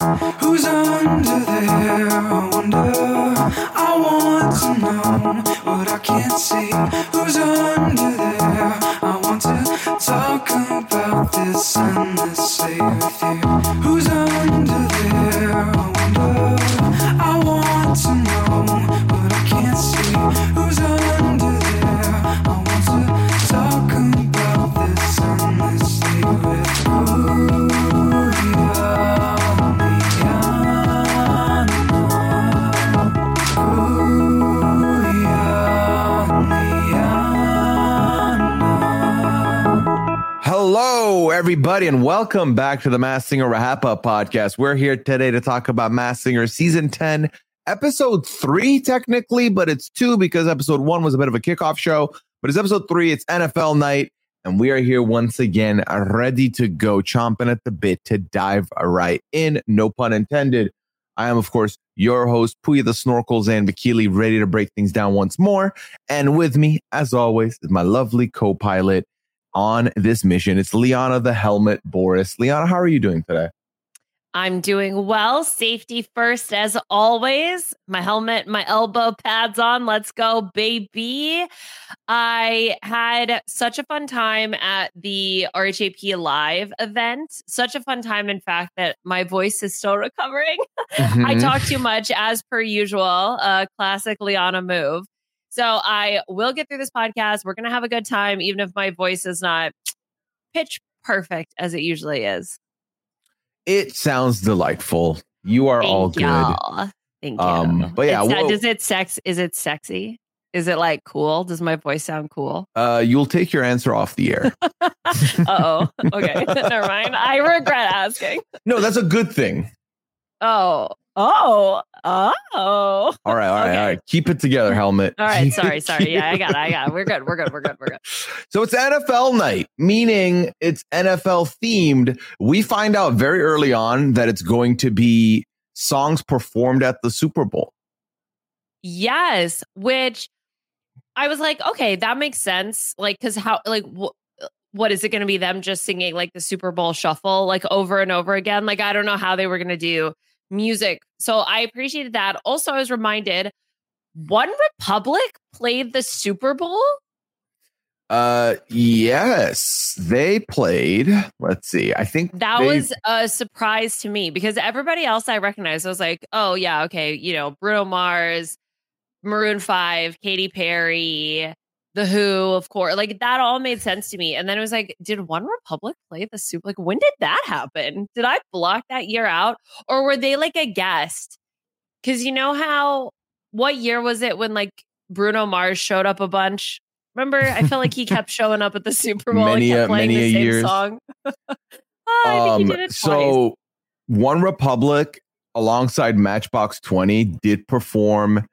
Who's under there? I wonder. I want to know what I can't see. Who's under there? I want to talk about this endlessly with you. Who's under there? I wonder. I want to know everybody, and welcome back to the Masked Singer RHAPup podcast. We're here today to talk about Masked Singer season 10, episode three, technically, but it's two because episode one was a bit of a kickoff show. But it's episode three, it's NFL night, and we are here once again, ready to go, chomping at the bit to dive right in. No pun intended. I am, of course, your host, Pooya the Snorkels and Bikili, ready to break things down once more. And with me, as always, is my lovely co pilot on this mission. It's Liana the Helmet Boraas. Liana, how are you doing today? I'm doing well. Safety first, as always. My helmet, my elbow pads on. Let's go, baby. I had such a fun time at the RHAP Live event. Such a fun time, in fact, that my voice is still recovering. Mm-hmm. I talk too much, as per usual. A classic Liana move. So I will get through this podcast. We're going to have a good time, even if my voice is not pitch perfect as it usually is. It sounds delightful. You are Thank all good. y'all. Thank you. Um, but yeah, we'll- does it sex? Is it sexy? Is it like cool? Does my voice sound cool? Uh, you'll take your answer off the air. Oh. Okay. Never mind. I regret asking. no, that's a good thing. Oh. Oh. Oh. All right, all right, Okay. all right. Keep it together, helmet. All right. Sorry. Sorry. Yeah, I got it. I got it. We're good. We're good. We're good. We're good. So it's NFL night, meaning it's NFL themed. We find out very early on that it's going to be songs performed at the Super Bowl. Yes. Which I was like, okay, that makes sense. Like, cause how, like, wh- what is it going to be them just singing like the Super Bowl shuffle, like over and over again? Like, I don't know how they were going to do music. So I appreciated that. Also, I was reminded One Republic played the Super Bowl. Uh, yes, they played. Let's see. I think That they- was a surprise to me because everybody else I recognized, I was like, oh, yeah, okay, you know, Bruno Mars, Maroon 5, Katy Perry, The Who, of course. Like that all made sense to me. And then it was like, did One Republic play the Super? Like, when did that happen? Did I block that year out? Or were they like a guest? Because you know how, what year was it when like Bruno Mars showed up a bunch? Remember, I felt like he kept showing up at the Super Bowl Many and kept playing the same years. song. Oh, I think he did it twice. Um, so One Republic alongside Matchbox 20 did perform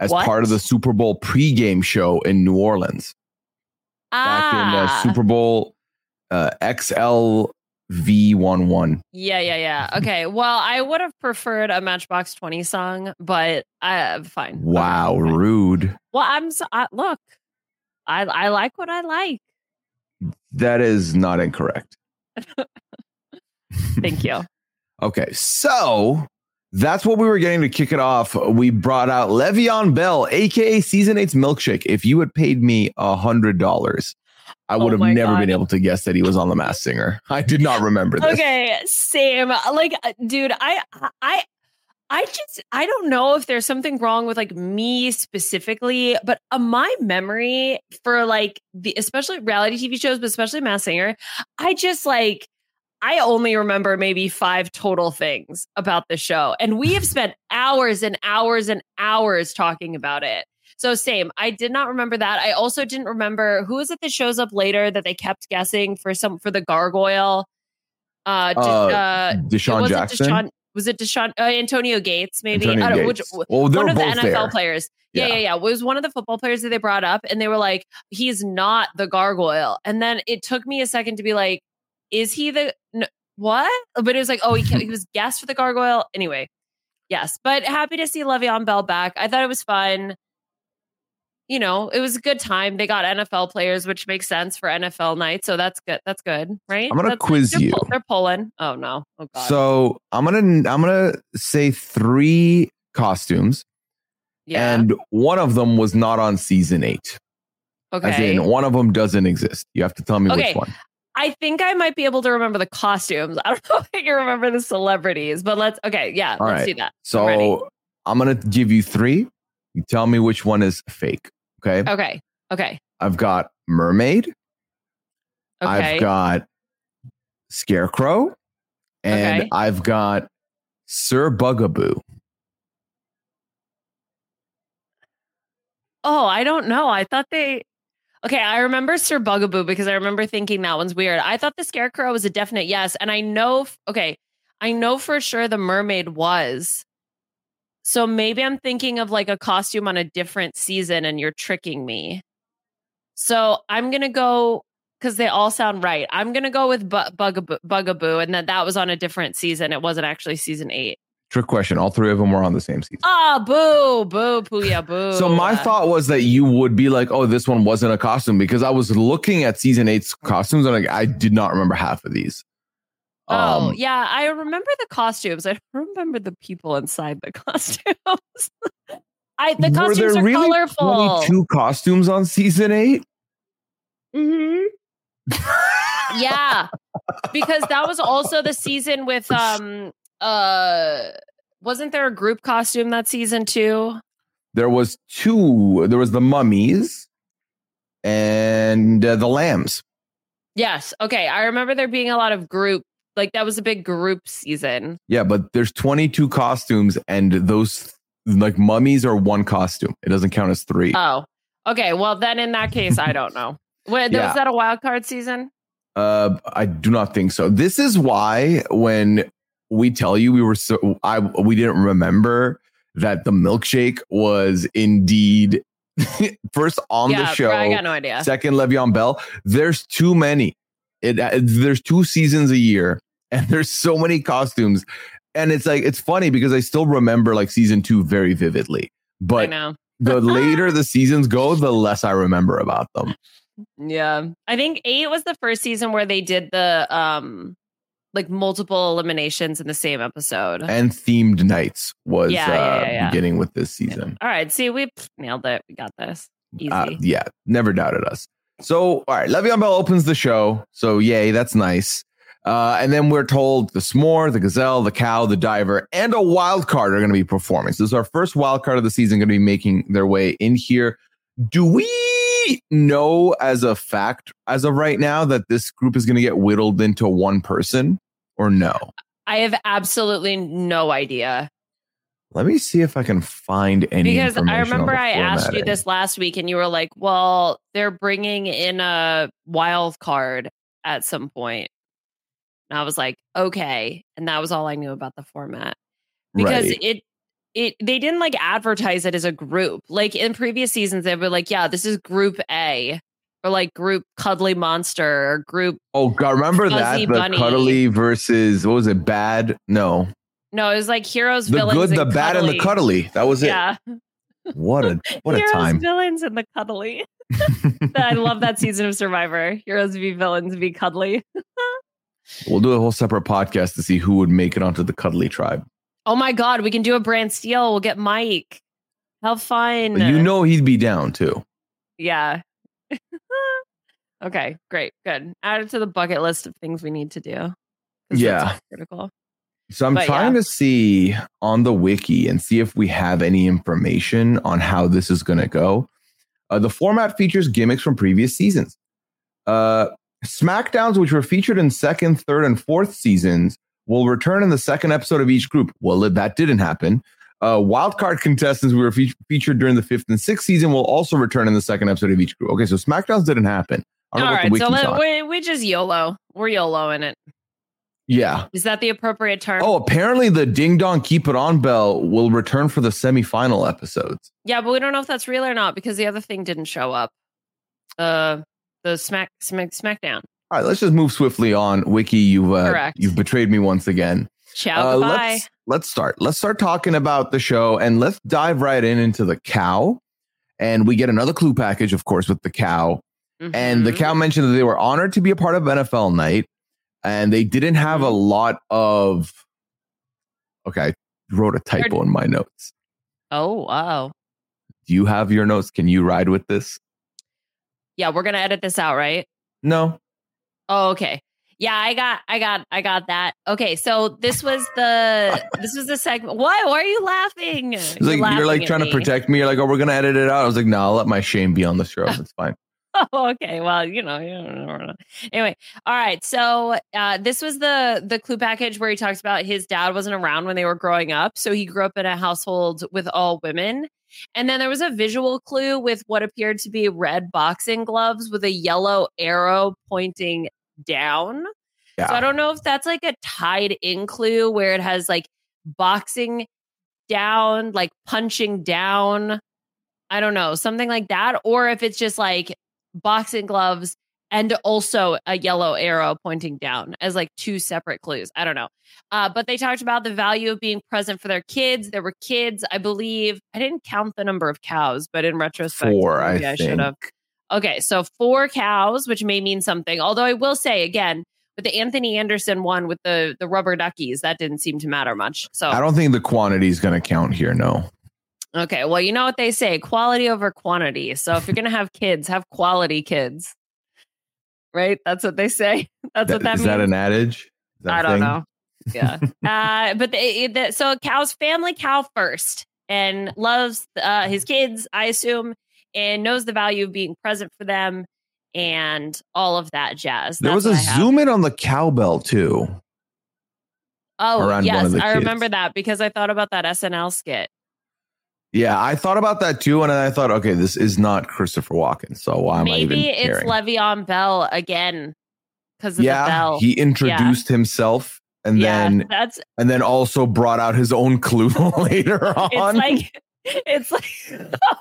as What? part of the Super Bowl pregame show in New Orleans back in uh, Ah. Super Bowl uh, XLVII. Yeah, yeah, yeah. Okay. Well, I would have preferred a Matchbox 20 song, but uh, fine. Okay, Wow, fine. rude. Well, I'm so, I, look, I I like what I like. That is not incorrect. Thank you. Okay, so that's what we were getting to kick it off. We brought out Le'Veon Bell, aka Season 8's Milkshake. If you had paid me a hundred dollars, I would Oh have never God. been able to guess that he was on the Masked Singer. I did not remember this. Okay, same. Like, uh, dude, I I I just I don't know if there's something wrong with like me specifically, but uh, my memory for like the especially reality TV shows, but especially Masked Singer, I just like I only remember maybe five total things about the show, and we have spent hours and hours and hours talking about it. So same, I did not remember that. I also didn't remember who is it that shows up later that they kept guessing for some for the gargoyle. Uh, Uh, uh, DeSean Jackson? DeSean- was it DeSean uh, Antonio Gates maybe Antonio I don't know which Well, one of the NFL there. players. Yeah, Yeah. yeah, yeah. It was one of the football players that they brought up, and they were like, "He's not the gargoyle." And then it took me a second to be like, "Is he the what?" But it was like, "Oh, he he was guest for the gargoyle." Anyway, yes, but happy to see Le'Veon Bell back. I thought it was fun. You know, it was a good time. They got NFL players, which makes sense for NFL night. So that's good. That's good, right? I'm gonna That's- quiz they're you. pull- they're pulling. Oh no! Oh god. So I'm gonna I'm gonna say three costumes, yeah. and one of them was not on season eight. As okay. in, one of them doesn't exist. You have to tell me Okay. which one. I think I might be able to remember the costumes. I don't know if I can remember the celebrities, but let's okay, yeah, All let's right. do that. I'm. So I'm gonna give you three. You tell me which one is fake. Okay. Okay. Okay. I've got mermaid. Okay. I've got scarecrow, and Okay. I've got Sir Bugaboo. oh, I don't know. I thought they Okay, I remember Sir Bugaboo because I remember thinking that one's weird. I thought the scarecrow was a definite yes, and I know okay, I know for sure the mermaid was. So maybe I'm thinking of like a costume on a different season and you're tricking me. So I'm going to go cuz they all sound right. I'm going to go with Bu- Bugaboo, Bugaboo and that that was on a different season. It wasn't actually season 8. Trick question. All three of them were on the same season. Ah, boo, boo, pooya, boo. So my thought was that you would be like, "Oh, this one wasn't a costume," because I was looking at season eight's costumes and like I did not remember half of these. Oh, Um, yeah. I remember the costumes. I remember the people inside the costumes. I the were costumes there are really colorful. Two costumes on season eight? Mhm. Yeah. because that was also the season with um uh wasn't there a group costume that season too? There was two. There was the mummies and uh, the lambs. Yes. Okay. I remember there being a lot of group like that was a big group season. Yeah, but there's 22 costumes, and those like mummies are one costume. It doesn't count as three. Oh. Okay. Well then in that case, I don't know. Wait, Yeah. was that a wild card season? Uh, I do not think so. This is why when we tell you we were so I we didn't remember that the milkshake was indeed first on yeah, the show. I got no idea. Second, Le'Veon Bell. There's too many. It uh, there's two seasons a year, and there's so many costumes, and it's like it's funny because I still remember like season two very vividly. But the later the seasons go, the less I remember about them. Yeah. I think eight was the first season where they did the um like multiple eliminations in the same episode. And themed nights was Yeah, uh, yeah, yeah. beginning with this season. All right. See, we nailed it. We got this. Easy. Uh, yeah, never doubted us. So, all right, Le'Veon Bell opens the show. So, yay, that's nice. Uh, and then we're told the s'more, the gazelle, the cow, the diver, and a wild card are going to be performing. So, this is our first wild card of the season going to be making their way in here. Do we know as a fact, as of right now, that this group is going to get whittled into one person or no? I have absolutely no idea Let me see if I can find any. because I remember I asked you this last week and you were like, well, they're bringing in a wild card at some point. And I was like, okay. And that was all I knew about the format. because Right. it it they didn't like advertise it as a group. Like in previous seasons, they were like, yeah, this is group A. Or like group cuddly monster or group Oh God! Remember that the Bunny. cuddly versus what was it? Bad? No, no, it was like heroes, the villains, good, the and bad, and the cuddly. That was it. Yeah. What a what a time! villains, and the cuddly. I love that season of Survivor. Heroes be villains, be cuddly. we'll do a whole separate podcast to see who would make it onto the cuddly tribe. Oh my god, we can do a brand steal. We'll get Mike. How fun. You know he'd be down too. Yeah. okay, great, good. Add it to the bucket list of things we need to do. Yeah. critical. So I'm But trying yeah. to see on the wiki and see if we have any information on how this is going to go. Uh, the format features gimmicks from previous seasons. Uh, SmackDowns, which were featured in second, third, and fourth seasons, will return in the second episode of each group. Well, that didn't happen. Uh, wildcard contestants who were fe- featured during the fifth and sixth season will also return in the second episode of each group. Okay, so SmackDowns didn't happen. All right, so let, we we just YOLO. We're YOLO in it. Yeah. Is that the appropriate term? Oh, apparently the Ding Dong Keep It On bell will return for the semifinal episodes. Yeah, but we don't know if that's real or not because the other thing didn't show up. Uh, the Smack Smack SmackDown. All right, let's just move swiftly on. Wiki, you've uh, you've betrayed me once again. Ciao, Uh, let's let's start. Let's start talking about the show and let's dive right in into the cow. And we get another clue package, of course, with the cow. And the Mhm. cow mentioned that they were honored to be a part of NFL night, and they didn't have a Mm-hmm. lot of. Okay, I wrote a typo in my notes. Oh wow. Do you have your notes? Can you ride with this? Yeah, we're gonna edit this out, right? No. Oh, okay. Yeah, I got, I got, I got that. Okay, so this was the, this was the segment. Why? Why are you laughing? It's like you're like trying to protect me. You're like, oh, we're gonna edit it out. I was like, no, I'll let my shame be on the show. It's fine. Oh, okay. Well, you know, you know. Anyway, all right. So uh, this was the the clue package where he talks about his dad wasn't around when they were growing up, so he grew up in a household with all women. And then there was a visual clue with what appeared to be red boxing gloves with a yellow arrow pointing down. Yeah. So I don't know if that's like a tied in clue where it has like boxing down, like punching down. I don't know, something like that. Or if it's just like boxing gloves and also a yellow arrow pointing down as like two separate clues. I don't know. Uh, but they talked about the value of being present for their kids. There were kids, I believe. I didn't count the number of cows, but in retrospect, Four, I I, should have. Okay, so four cows, which may mean something. Although I will say again, with the Anthony Anderson one with the the rubber duckies, that didn't seem to matter much. So I don't think the quantity is gonna count here. No. Okay, well, you know what they say quality over quantity. So if you're going to have kids, have quality kids. Right? That's what they say. That's what that is means. that an adage? That I don't know. Yeah. uh, but the, the, so cow's family cow first and loves uh, his kids, I assume, and knows the value of being present for them and all of that jazz. There was a what I have. zoom in on the cowbell too. Oh, yes. I remember that because I thought about that SNL skit. Yeah, I thought about that too, and I thought, okay, this is not Christopher Walken, so why am I even Maybe it's? Le'Veon Bell again because of the yeah, bell. he introduced himself, and yeah, then that's and then also brought out his own clue later on. it's like it's like oh,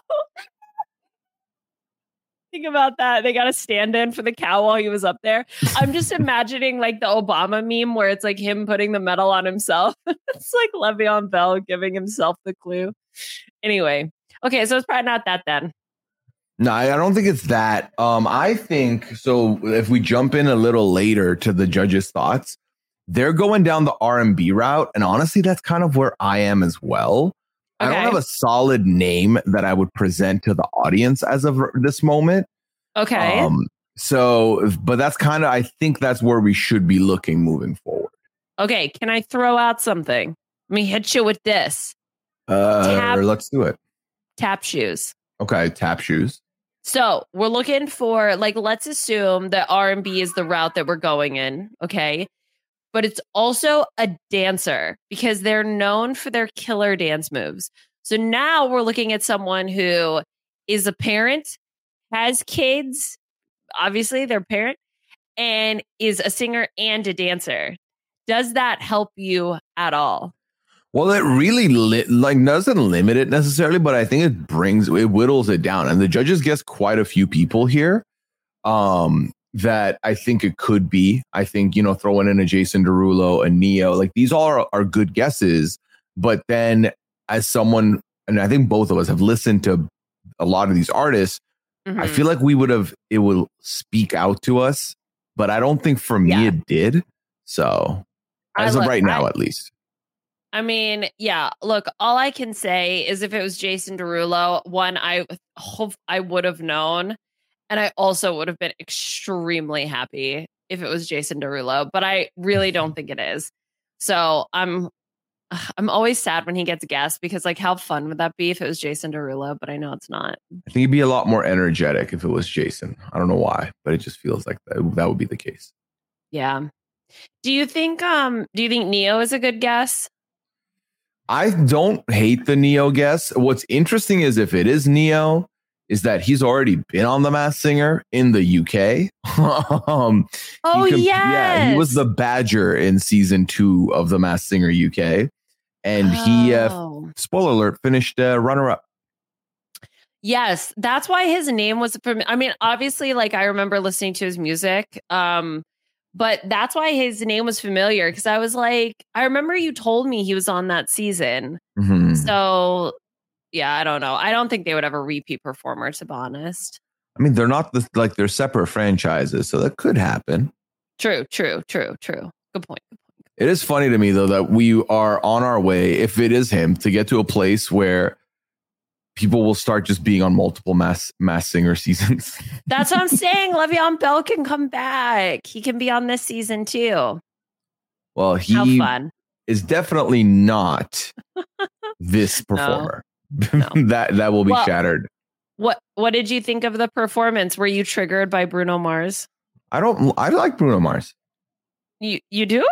think about that they got a stand-in for the cow while he was up there i'm just imagining like the obama meme where it's like him putting the medal on himself it's like le'veon bell giving himself the clue anyway okay so it's probably not that then No, I I don't think it's that. Um, I think so. If we jump in a little later to the judges' thoughts, they're going down the R and B route, and honestly, that's kind of where I am as well. I don't have a solid name that I would present to the audience as of this moment. okay Um, so, but that's kind of I think that's where we should be looking moving forward. okay can i throw out something let me hit you with this Uh, Tap- let's do it. tap shoes Okay, tap shoes. So we're looking for like let's assume that R and B is the route that we're going in, okay? But it's also a dancer because they're known for their killer dance moves. So now we're looking at someone who is a parent, has kids, obviously their parent, and is a singer and a dancer. Does that help you at all? Well, it really li- like doesn't limit it necessarily, but I think it brings it whittles it down, and the judges guess quite a few people here. Um, that I think it could be. I think you know throwing in a Jason Derulo, a Ne-Yo, like these all are, are good guesses. But then, as someone, and I think both of us have listened to a lot of these artists, I Mhm. feel like we would have it will speak out to us, but I don't think for me Yeah. it did. So I as of right now, I- at least. I mean, yeah. Look, all I can say is if it was Jason Derulo, one, I hope I would have known, and I also would have been extremely happy if it was Jason Derulo. But I really don't think it is. So I'm, I'm always sad when he gets guessed because, like, how fun would that be if it was Jason Derulo? But I know it's not. I think he'd be a lot more energetic if it was Jason. I don't know why, but it just feels like that, that would be the case. Yeah. Do you think? Um. Do you think Ne-Yo is a good guess? I don't hate the Ne-Yo guess. What's interesting is if it is Ne-Yo, is that he's already been on The Masked Singer in the UK. um, Oh he yes. yeah, he was the Badger in season two of The Masked Singer UK, and he, uh, Oh. spoiler alert, finished uh, runner up. Yes, that's why his name was from I mean, obviously like I remember listening to his music. Um but that's why his name was familiar because I was like, I remember you told me he was on that season. Mhm. So yeah, I don't know. I don't think they would have a repeat performer, to be honest. I mean, they're not the, like they're separate franchises, so that could happen. True, true, true, true. Good point. Good point. It is funny to me though that we are on our way, if it is him, to get to a place where people will start just being on multiple mass mass singer seasons. That's what I'm saying. Le'Veon Bell can come back. He can be on this season too. well, he is definitely not this performer. No. that that will be Well- shattered. What what did you think of the performance? Were you triggered by Bruno Mars? I don't. I like Bruno Mars. You you do?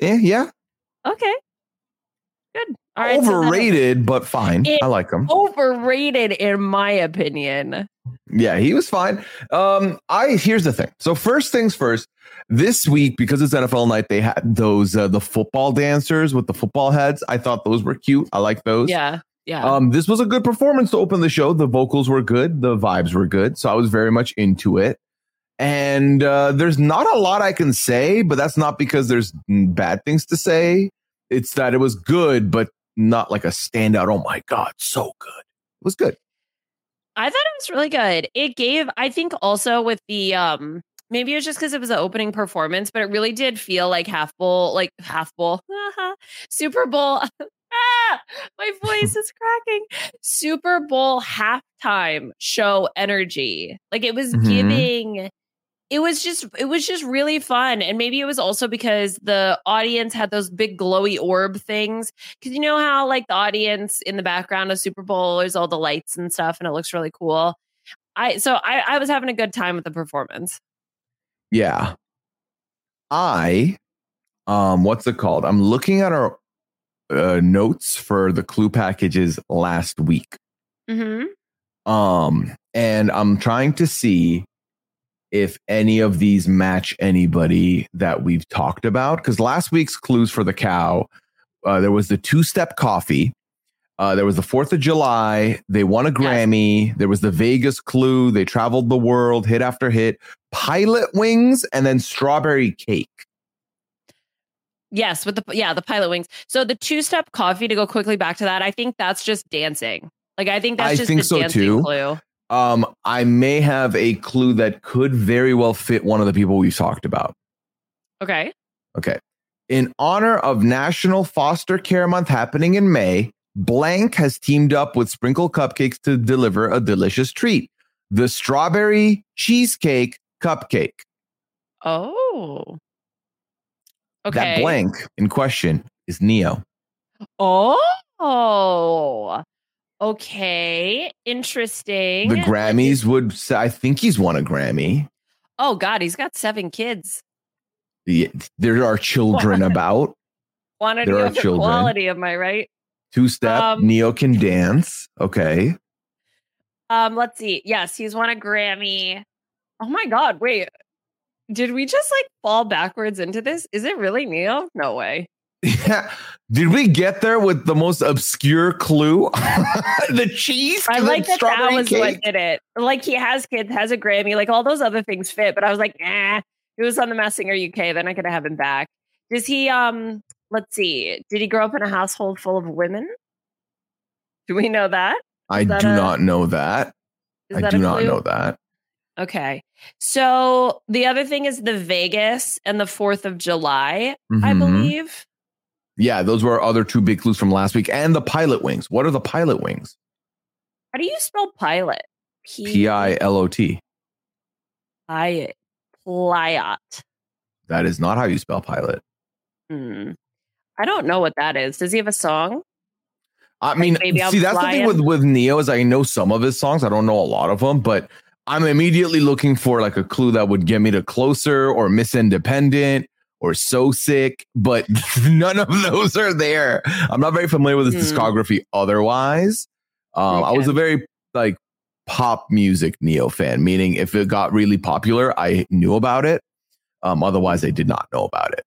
Eh, yeah, Okay. Good. All right. so overrated, but fine. It- I like him. overrated in my opinion. Yeah, he was fine. Um, I here's the thing. So first things first. This week, because it's NFL night, they had those uh, the football dancers with the football heads. I thought those were cute. I like those. Yeah. Yeah. Um, this was a good performance to open the show. The vocals were good. The vibes were good. So I was very much into it. And uh, there's not a lot I can say, but that's not because there's bad things to say. It's that it was good, but not like a standout. Oh my God, so good. It was good. I thought it was really good. It gave, I think, also with the um, maybe it was just because it was an opening performance, but it really did feel like half bowl, like half bowl, Super Bowl. ah, my voice is cracking. Super Bowl halftime show energy. Like it was Mhm. giving. It was just, it was just really fun, and maybe it was also because the audience had those big glowy orb things. Because you know how, like, the audience in the background of Super Bowl, there's all the lights and stuff, and it looks really cool. I so I, I was having a good time with the performance. Yeah. I um what's it called? I'm looking at our uh, notes for the clue packages last week. Mm-hmm. Um and I'm trying to see if any of these match anybody that we've talked about cuz last week's clues for the cow uh, there was the two-step coffee uh, there was the 4th of July. They won a Grammy. There was the Vegas clue. They traveled the world, hit after hit. Pilot wings and then strawberry cake. Yes, with the yeah the pilot wings. So the two step coffee to go quickly back to that. I think that's just dancing. Like I think that's I just think the so, dancing too. clue. Um, I may have a clue that could very well fit one of the people we've talked about. Okay. Okay. In honor of National Foster Care Month happening in May, Blank has teamed up with Sprinkle Cupcakes to deliver a delicious treat the strawberry cheesecake cupcake. Oh. Okay. That blank in question is Ne-Yo. Oh. Okay. Interesting. The Grammys would say, I think he's won a Grammy. Oh God, he's got seven kids. The- There are children about. Quantity There are children. quality, am I right? Two step, Um, Ne-Yo can dance. Okay. Um, let's see. Yes, he's won a Grammy. Oh my God, wait. Did we just like fall backwards into this? Is it really Ne-Yo? No way. Yeah. Did we get there with the most obscure clue? the cheese, I like that that was cake. what did it. Like he has kids, has a Grammy, like all those other things fit. But I was like, nah, he was on the Masked Singer UK. Then I could have him back. Does he? Um, let's see. Did he grow up in a household full of women? Do we know that? I is do a- not know that. Is I that do not know that. Okay. So the other thing is the Vegas and the 4th of July, I Mhm. believe. Yeah, those were our other two big clues from last week. And the pilot wings. What are the pilot wings? How do you spell pilot? P I L O T. Pi- Pliot. That is not how you spell pilot. Hmm. I don't know what that is. Does he have a song? I mean, see, that's the thing with with Ne-Yo is I know some of his songs. I don't know a lot of them, but I'm immediately looking for like a clue that would get me to closer or Miss Independent or So Sick, but none of those are there. I'm not very familiar with his Hmm. discography otherwise. Um, I was a very like pop music Ne-Yo fan, meaning if it got really popular, I knew about it. Um, otherwise, I did not know about it.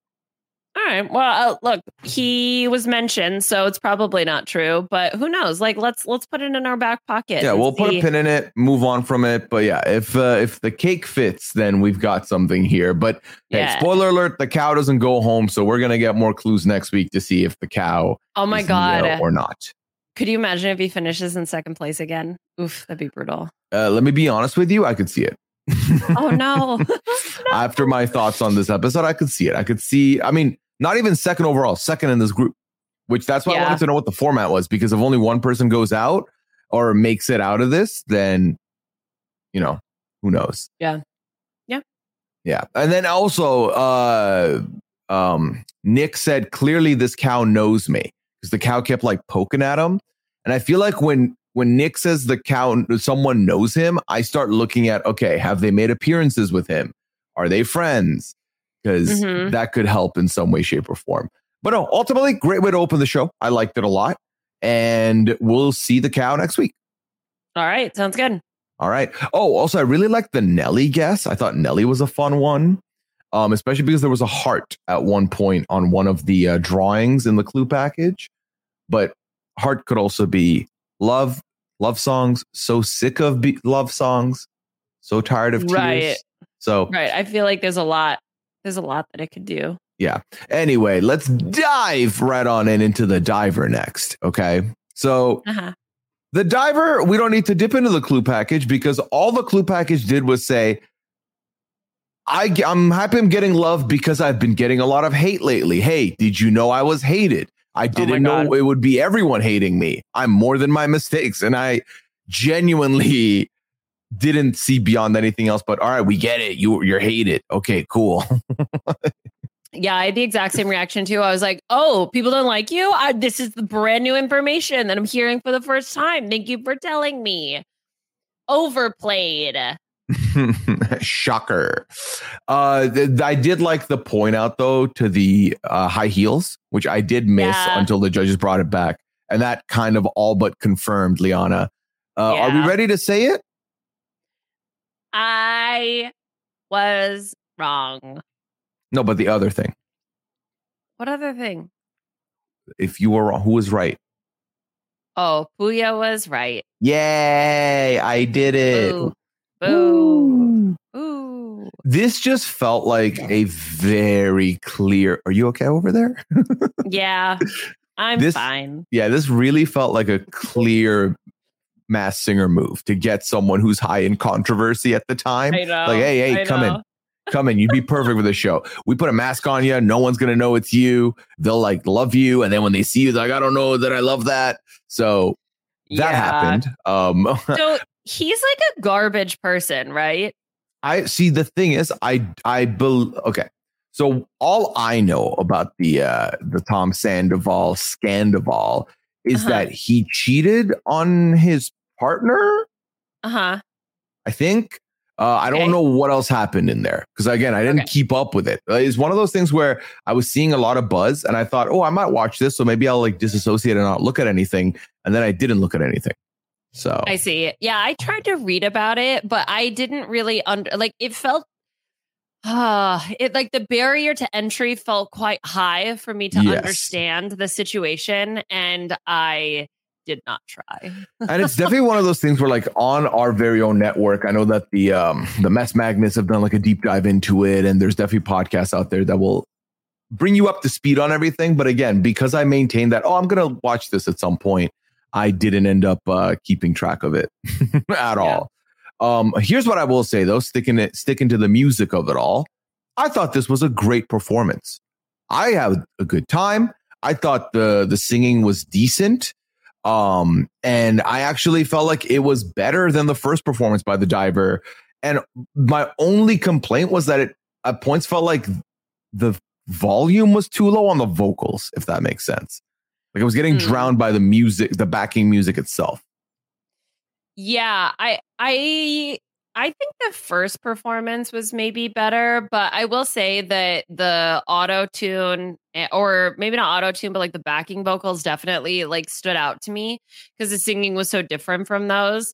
All right. Well, uh, look, he was mentioned, so it's probably not true. But who knows? Like, let's let's put it in our back pocket. Yeah, we'll put a pin in it, move on from it. But yeah, if uh, if the cake fits, then we've got something here. But hey, Yeah. spoiler alert: the cow doesn't go home, so we're gonna get more clues next week to see if the cow Oh my god! Or not. Could you imagine if he finishes in second place again? Oof, that'd be brutal. Uh, let me be honest with you, I could see it. Oh no! After my thoughts on this episode, I could see it. I could see. I mean, not even second overall, second in this group. Which that's why I wanted to know what the format was because if only one person goes out or makes it out of this, then you know who knows. Yeah. Yeah. Yeah, and then also, uh, um, Nick said clearly this cow knows me because the cow kept like poking at him, and I feel like when when Nick says the cow someone knows him, I start looking at okay, have they made appearances with him? Are they friends? Because Mhm. that could help in some way, shape, or form. But no, ultimately, great way to open the show. I liked it a lot, and we'll see the cow next week. All right, sounds good. All right. Oh, also, I really liked the Nelly guess. I thought Nelly was a fun one, um, especially because there was a heart at one point on one of the uh, drawings in the clue package. But heart could also be love, love songs. So sick of be- love songs, so tired of tears. Right. So Right. I feel like there's a lot. There's a lot that it could do. yeah. Anyway, let's dive right on in into the diver next. Okay. So Uh-huh. The diver, we don't need to dip into the clue package because all the clue package did was say, I, I'm happy I'm getting love because I've been getting a lot of hate lately. Hey, did you know I was hated? I didn't know it would be everyone hating me. I'm more than my mistakes. And I genuinely didn't see beyond anything else. But all right, we get it. You, you're hated. Okay, cool. Yeah, I had the exact same reaction too. I was like, "Oh, people don't like you. I, this is the brand new information that I'm hearing for the first time. Thank you for telling me." Overplayed. Shocker. Uh, th- I did like the point out though to the uh, high heels, which I did miss Yeah. until the judges brought it back, and that kind of all but confirmed Liana. Uh, Are we ready to say it? I was wrong. No, but the other thing, What other thing? if you were wrong, who was right? Oh, Pooya was right. Yay! I did it. Boo. Boo. Ooh. This just felt like a very clear. Are you okay over there? Yeah. I'm This- fine. yeah, this really felt like a clear mass singer move to get someone who's high in controversy at the time. Know. Like, hey, hey, I come in. Come in. You'd be perfect for the show. We put a mask on you. No one's gonna know it's you. They'll like love you, and then when they see you, they're like, I don't know that I love that. So that Yeah. happened. Um, So he's like a garbage person, right? I see. The thing is, I I believe okay. So all I know about the uh the Tom Sandoval Scandoval is Uh-huh. that he cheated on his partner. Uh huh. I think. Uh, I don't Okay. know what else happened in there because again, I didn't Okay. keep up with it. Uh, It's one of those things where I was seeing a lot of buzz, and I thought, oh, I might watch this, so maybe I'll like disassociate and not look at anything. And then I didn't look at anything. So I see. Yeah, I tried to read about it, but I didn't really under like it felt uh it like the barrier to entry felt quite high for me to Yes. understand the situation and I did not try. and it's definitely one of those things where like on our very own network i know that the um the mess magnets have done like a deep dive into it and there's definitely podcasts out there that will bring you up to speed on everything. But again because i maintain that oh i'm gonna watch this at some point i didn't end up uh keeping track of it at all. Um here's what i will say though sticking it sticking to the music of it all. I thought this was a great performance. I had a good time. I thought the the singing was decent um, and I actually felt like it was better than the first performance by the diver. And my only complaint was that it at points felt like the volume was too low on the vocals, if that makes sense. Like it was getting Hmm. drowned by the music, the backing music itself. Yeah, I I I think the first performance was maybe better, but I will say that the auto tune eh, or maybe not auto tune, but like the backing vocals definitely like stood out to me because the singing was so different from those.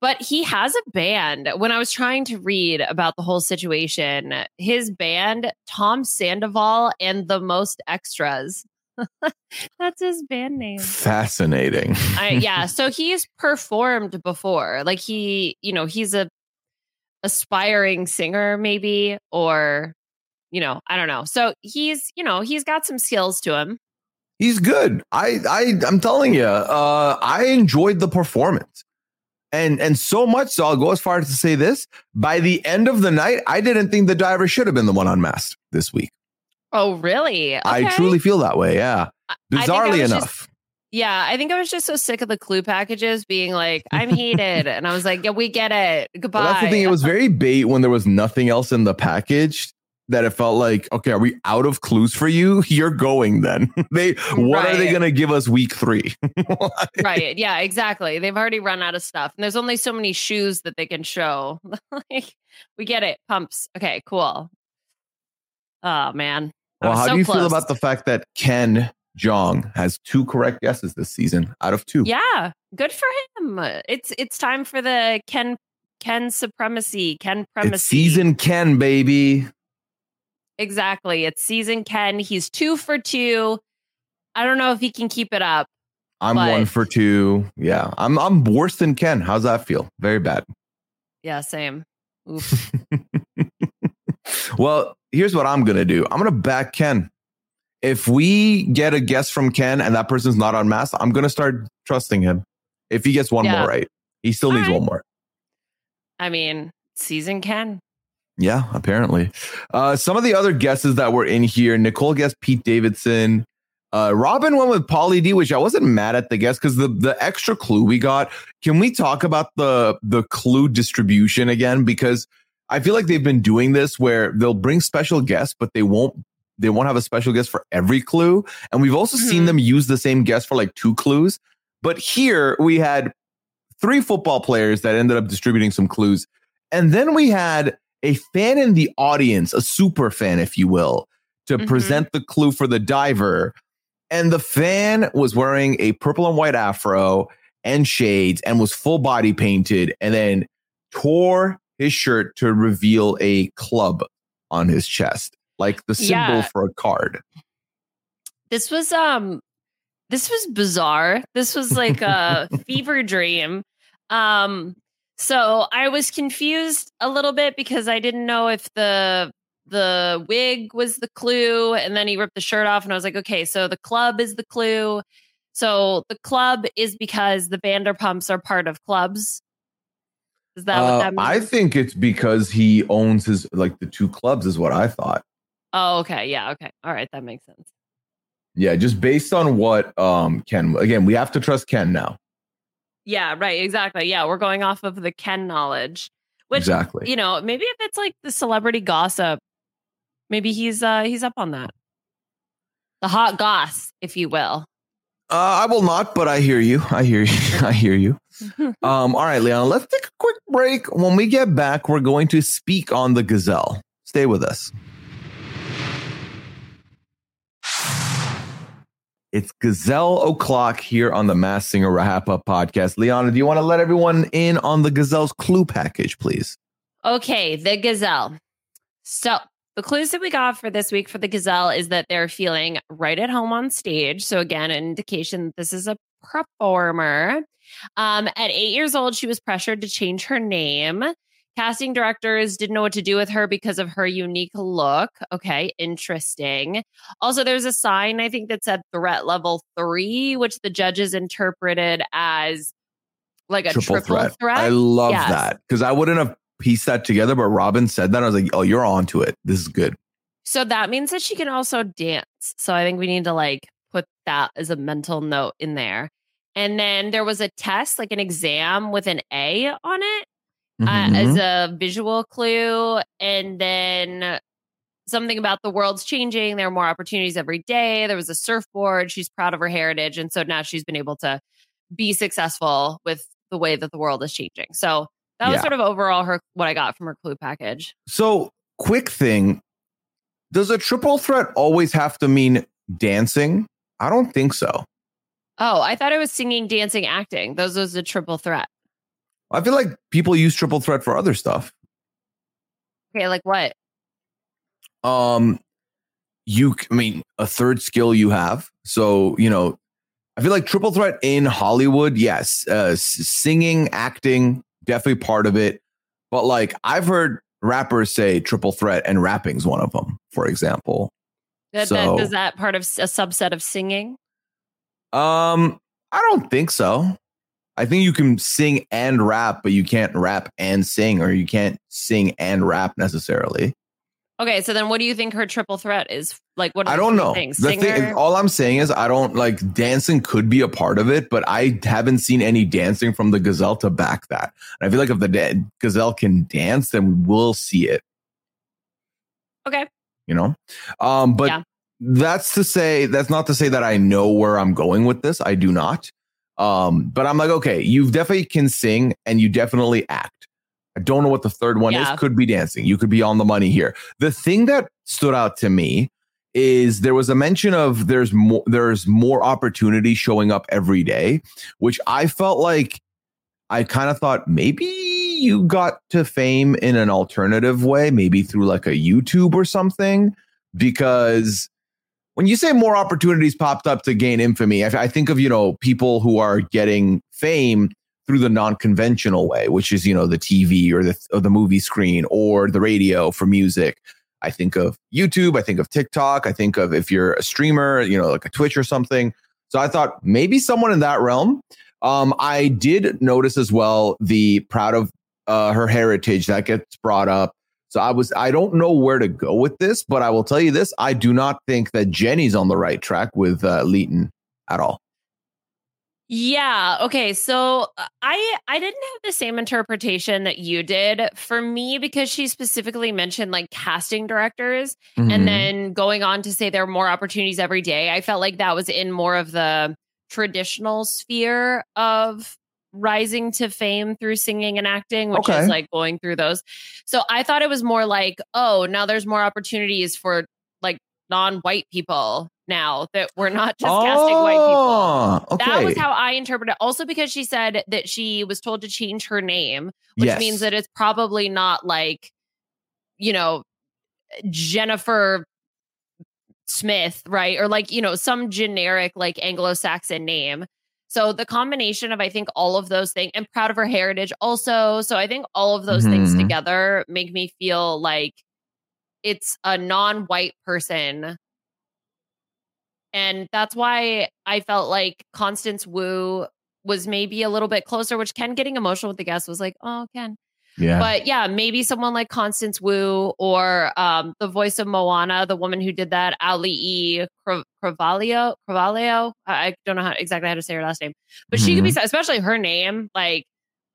But he has a band. When I was trying to read about the whole situation, his band, Tom Sandoval and the Most Extras. That's his band name. Fascinating. I, yeah. So he's performed before. Like he, you know, he's a aspiring singer, maybe, or, you know, I don't know. So he's, you know, he's got some skills to him. He's good. I, I, I'm telling you, uh, I enjoyed the performance. And and so much so, I'll go as far as to say this: by the end of the night, I didn't think the diver should have been the one unmasked this week. Oh, really? I truly feel that way. Yeah, I I bizarrely just- enough. Yeah, I think I was just so sick of the clue packages being like, I'm hated. and I was like, yeah, we get it. Goodbye. But that's the thing; it was very bait when there was nothing else in the package. That it felt like, okay, are we out of clues for you? You're going then. they what are they going to give us week three? right. Yeah, exactly. They've already run out of stuff. And there's only so many shoes that they can show. like, we get it. Pumps. Okay, cool. Oh, man. Well, how so do you feel about the fact that Ken Jeong has two correct guesses this season out of two? Yeah, good for him. It's it's time for the Ken Ken supremacy, Ken primacy. it's season Ken, baby. Exactly. It's season Ken. He's two for two. I don't know if he can keep it up. I'm But- one for two. Yeah, I'm I'm worse than Ken. How's that feel? Very bad. Yeah, same. Oof. Well, here's what I'm gonna do. I'm gonna back Ken. If we get a guess from Ken and that person's not on mass, I'm gonna start trusting him. If he gets one Yeah. more right, he still All needs right. one more. I mean, season Ken. Yeah, apparently. Uh, some of the other guesses that were in here, Nicole guessed Pete Davidson. Uh, Robin went with Pauly D, which I wasn't mad at the guess because the the extra clue we got. Can we talk about the the clue distribution again? Because I feel like they've been doing this where they'll bring special guests, but they won't they won't have a special guest for every clue. And we've also seen Mhm. them use the same guest for like two clues. But here we had three football players that ended up distributing some clues. And then we had a fan in the audience, a super fan, if you will, to Mhm. present the clue for the diver. And the fan was wearing a purple and white afro and shades and was full body painted and then tore his shirt to reveal a club on his chest, like the symbol Yeah. for a card. This was um this was bizarre. This was like a fever dream. Um so I was confused a little bit because I didn't know if the the wig was the clue and then he ripped the shirt off and I was like, okay, so the club is the clue. So the club is because the Vanderpumps are part of clubs. Is that what Uh, that means? I think it's because he owns his like the two clubs, is what I thought. Oh, okay. Yeah. Okay. All right. That makes sense. Yeah, just based on what um Ken again, we have to trust Ken now. Yeah. Right. Exactly. Yeah. We're going off of the Ken knowledge, which exactly. you know, maybe if it's like the celebrity gossip, maybe he's uh he's up on that. The hot goss, if you will. Uh, I will not, but I hear you. I hear you. I hear you. Um, all right, Leon, let's take a quick break. When we get back, we're going to speak on the gazelle. Stay with us. It's Gazelle O'Clock here on the Masked Singer RHAPup podcast. Liana, do you want to let everyone in on the Gazelle's clue package, please? Okay, the gazelle. So the clues that we got for this week for the gazelle is that they're feeling right at home on stage. So again, an indication that this is a performer. Um, at eight years old, she was pressured to change her name. Casting directors didn't know what to do with her because of her unique look. Okay, interesting. Also, there's a sign I think that said threat level three, which the judges interpreted as like a triple, threat. I love Yes. that because I wouldn't have pieced that together, but Robin said that. I was like, oh, you're onto it. This is good. So that means that she can also dance. So I think we need to like put that as a mental note in there. And then there was a test, like an exam with an A on it uh, Mhm. as a visual clue. And then something about the world's changing. There are more opportunities every day. There was a surfboard. She's proud of her heritage. And so now she's been able to be successful with the way that the world is changing. So that was Yeah. sort of overall her what I got from her clue package. So, quick thing Does a triple threat always have to mean dancing? I don't think so. Oh, I thought it was singing, dancing, acting. Those was a triple threat. I feel like people use triple threat for other stuff. Okay, like what? Um, you, I mean, a third skill you have. So you know, I feel like triple threat in Hollywood. Yes, uh, singing, acting, definitely part of it. But like I've heard rappers say triple threat, and rapping's one of them, for example. That, So- that, is that part of a subset of singing? Um, I don't think so. I think you can sing and rap, but you can't rap and sing, or you can't sing and rap necessarily. Okay, so then what do you think her triple threat is? Like, what? Are I don't know. Things? The Singer? thing, all I'm saying is, I don't like dancing. Could be a part of it, but I haven't seen any dancing from the gazelle to back that. And I feel like if the da- gazelle can dance, then we'll see it. okay. You know, um, but Yeah. that's to say that's not to say that I know where I'm going with this. I do not. Um, but I'm like, okay, you definitely can sing and you definitely act. I don't know what the third one Yeah. is. Could be dancing. You could be on the money here. The thing that stood out to me is there was a mention of there's more there's more opportunity showing up every day, which I felt like I kind of thought maybe you got to fame in an alternative way, maybe through like a YouTube or something, because when you say more opportunities popped up to gain infamy, I, I think of you know people who are getting fame through the non-conventional way, which is you know the TV or the or the movie screen or the radio for music. I think of YouTube. I think of TikTok. I think of if you're a streamer, you know, like a Twitch or something. So I thought maybe someone in that realm. Um, I did notice as well the proud of uh, her heritage that gets brought up. So I was I don't know where to go with this, but I will tell you this: I do not think that Jenny's on the right track with uh, Leighton at all. Yeah. Okay. So uh, I I didn't have the same interpretation that you did for me because she specifically mentioned like casting directors Mm-hmm. and then going on to say there are more opportunities every day. I felt like that was in more of the traditional sphere of rising to fame through singing and acting, which Okay. is like going through those. So I thought it was more like, oh, now there's more opportunities for like non-white people now that we're not just casting white people. Oh, Okay. That was how I interpret it. Also, because she said that she was told to change her name, which Yes. means that it's probably not like, you know, Jennifer Smith, right? Or like, you know, some generic like Anglo Saxon name. So the combination of, I think, all of those things and proud of her heritage also. So I think all of those things Mhm. together make me feel like it's a non white person and that's why I felt like Constance Wu was maybe a little bit closer, which Ken getting emotional with the guest was like, oh, Ken. Yeah. But yeah, maybe someone like Constance Wu or um, the voice of Moana, the woman who did that, Ali E. Crav- Cravalio. Cravalio. I I don't know how exactly how to say her last name, but she could be, especially her name. Like,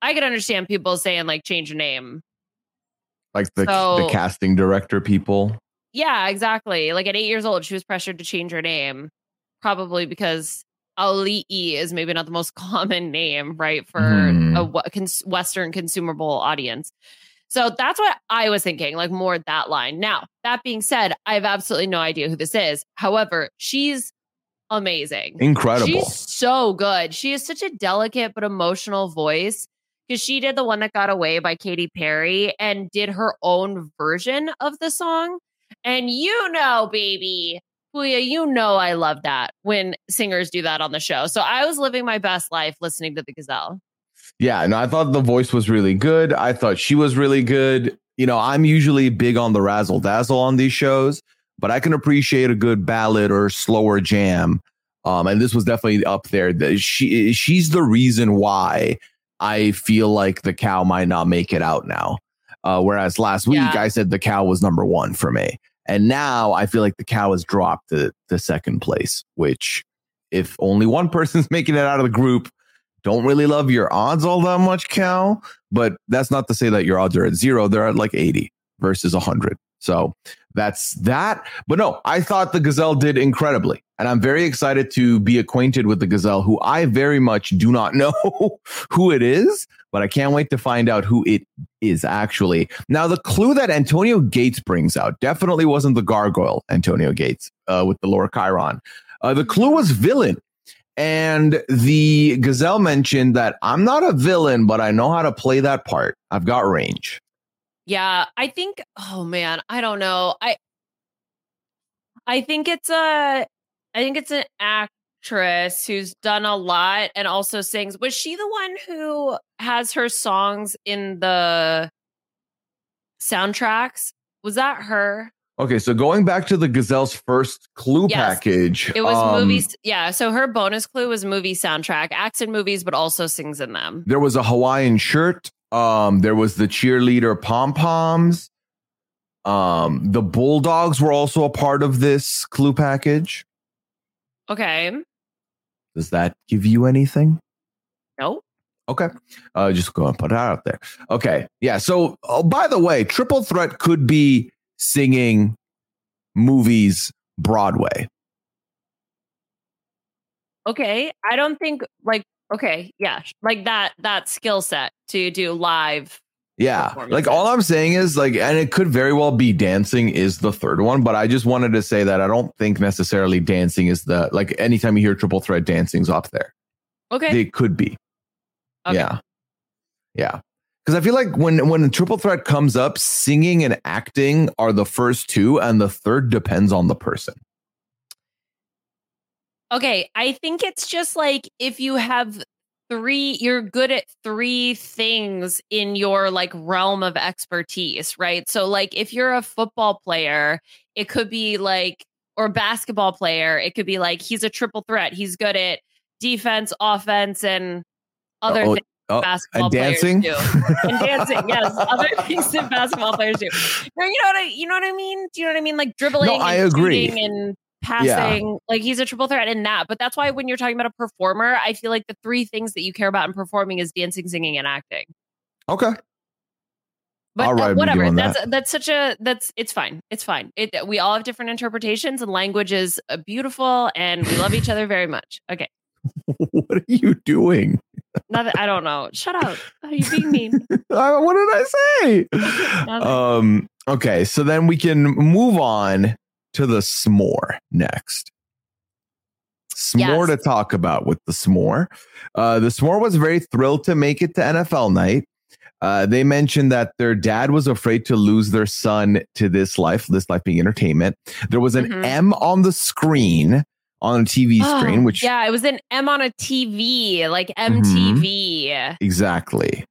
I could understand people saying like change your name. like the, the casting director people. Yeah, exactly. Like at eight years old, she was pressured to change her name, probably because Ali is maybe not the most common name, right, for Mhm. a Western consumable audience. So that's what I was thinking, like more that line. Now, that being said, I have absolutely no idea who this is. However, she's amazing. Incredible. She's so good. She has such a delicate but emotional voice because she did the one that got away by Katy Perry and did her own version of the song. And you know, baby, Pooya, you know I love that when singers do that on the show. So I was living my best life listening to the Gazelle. Yeah, and I thought the voice was really good. I thought she was really good. You know, I'm usually big on the razzle dazzle on these shows, but I can appreciate a good ballad or slower jam. Um, and this was definitely up there. She she's the reason why I feel like the cow might not make it out now. Uh, whereas last week Yeah. I said the cow was number one for me, and now I feel like the cow has dropped to the second place. Which, if only one person's making it out of the group, don't really love your odds all that much, Cal. But that's not to say that your odds are at zero. They're at like 80 versus 100. So that's that. But no, I thought the Gazelle did incredibly. And I'm very excited to be acquainted with the Gazelle, who I very much do not know who it is, but I can't wait to find out who it is actually. Now, the clue that Antonio Gates brings out definitely wasn't the gargoyle, Antonio Gates, uh, with the Lord Chiron. Uh, the clue was villain. And the gazelle mentioned that I'm not a villain, but I know how to play that part. I've got range. Yeah, I think oh man, I don't know. I I think it's a I think it's an actress who's done a lot and also sings. Was she the one who has her songs in the soundtracks? Was that her? Okay, so going back to the gazelle's first clue Yes. package, It was um, movies. Yeah. So her bonus clue was movie soundtrack, acts in movies, but also sings in them. There was a Hawaiian shirt. Um, there was the cheerleader pom poms. Um, the bulldogs were also a part of this clue package. Okay. Does that give you anything? No. Okay. Uh, just go and put it out there. Okay. Yeah. So, oh, by the way, Triple Threat could be singing movies Broadway. Okay. I don't think like okay, yeah, like that that skill set to do live. Yeah. Like all I'm saying is like, and it could very well be dancing is the third one, but I just wanted to say that I don't think necessarily dancing is the like anytime you hear triple threat dancing's up there. Okay. It could be. Okay. Yeah. Yeah. Because I feel like when when triple threat comes up, singing and acting are the first two, and the third depends on the person. Okay, I think it's just like if you have three, you're good at three things in your like realm of expertise, right? So, like, if you're a football player, it could be like, or basketball player, it could be like he's a triple threat. He's good at defense, offense, and other Oh, things oh, basketball and dancing. players do. and dancing, yes, other things that basketball players do. No, you know what I, you know what I mean? Do you know what I mean? Like dribbling, No, and I agree. and passing. Like he's a triple threat in that. But that's why when you're talking about a performer, I feel like the three things that you care about in performing is dancing, singing, and acting. Okay. But uh, whatever. That's that. that's such a that's it's fine. It's fine. It we all have different interpretations, and language is uh, beautiful, and we love each other very much. Okay. what are you doing? Not that, I don't know. Shut up. Are you being mean? Uh, what did I say? Um, okay, so then we can move on to the s'more next. S'more Yes. to talk about with the s'more. Uh, the s'more was very thrilled to make it to NFL night. Uh, they mentioned that their dad was afraid to lose their son to this life, this life being entertainment. There was an Mhm. M on the screen, on a TV screen, Oh, which yeah, it was an M on a TV, like Mm-hmm. MTV. Exactly.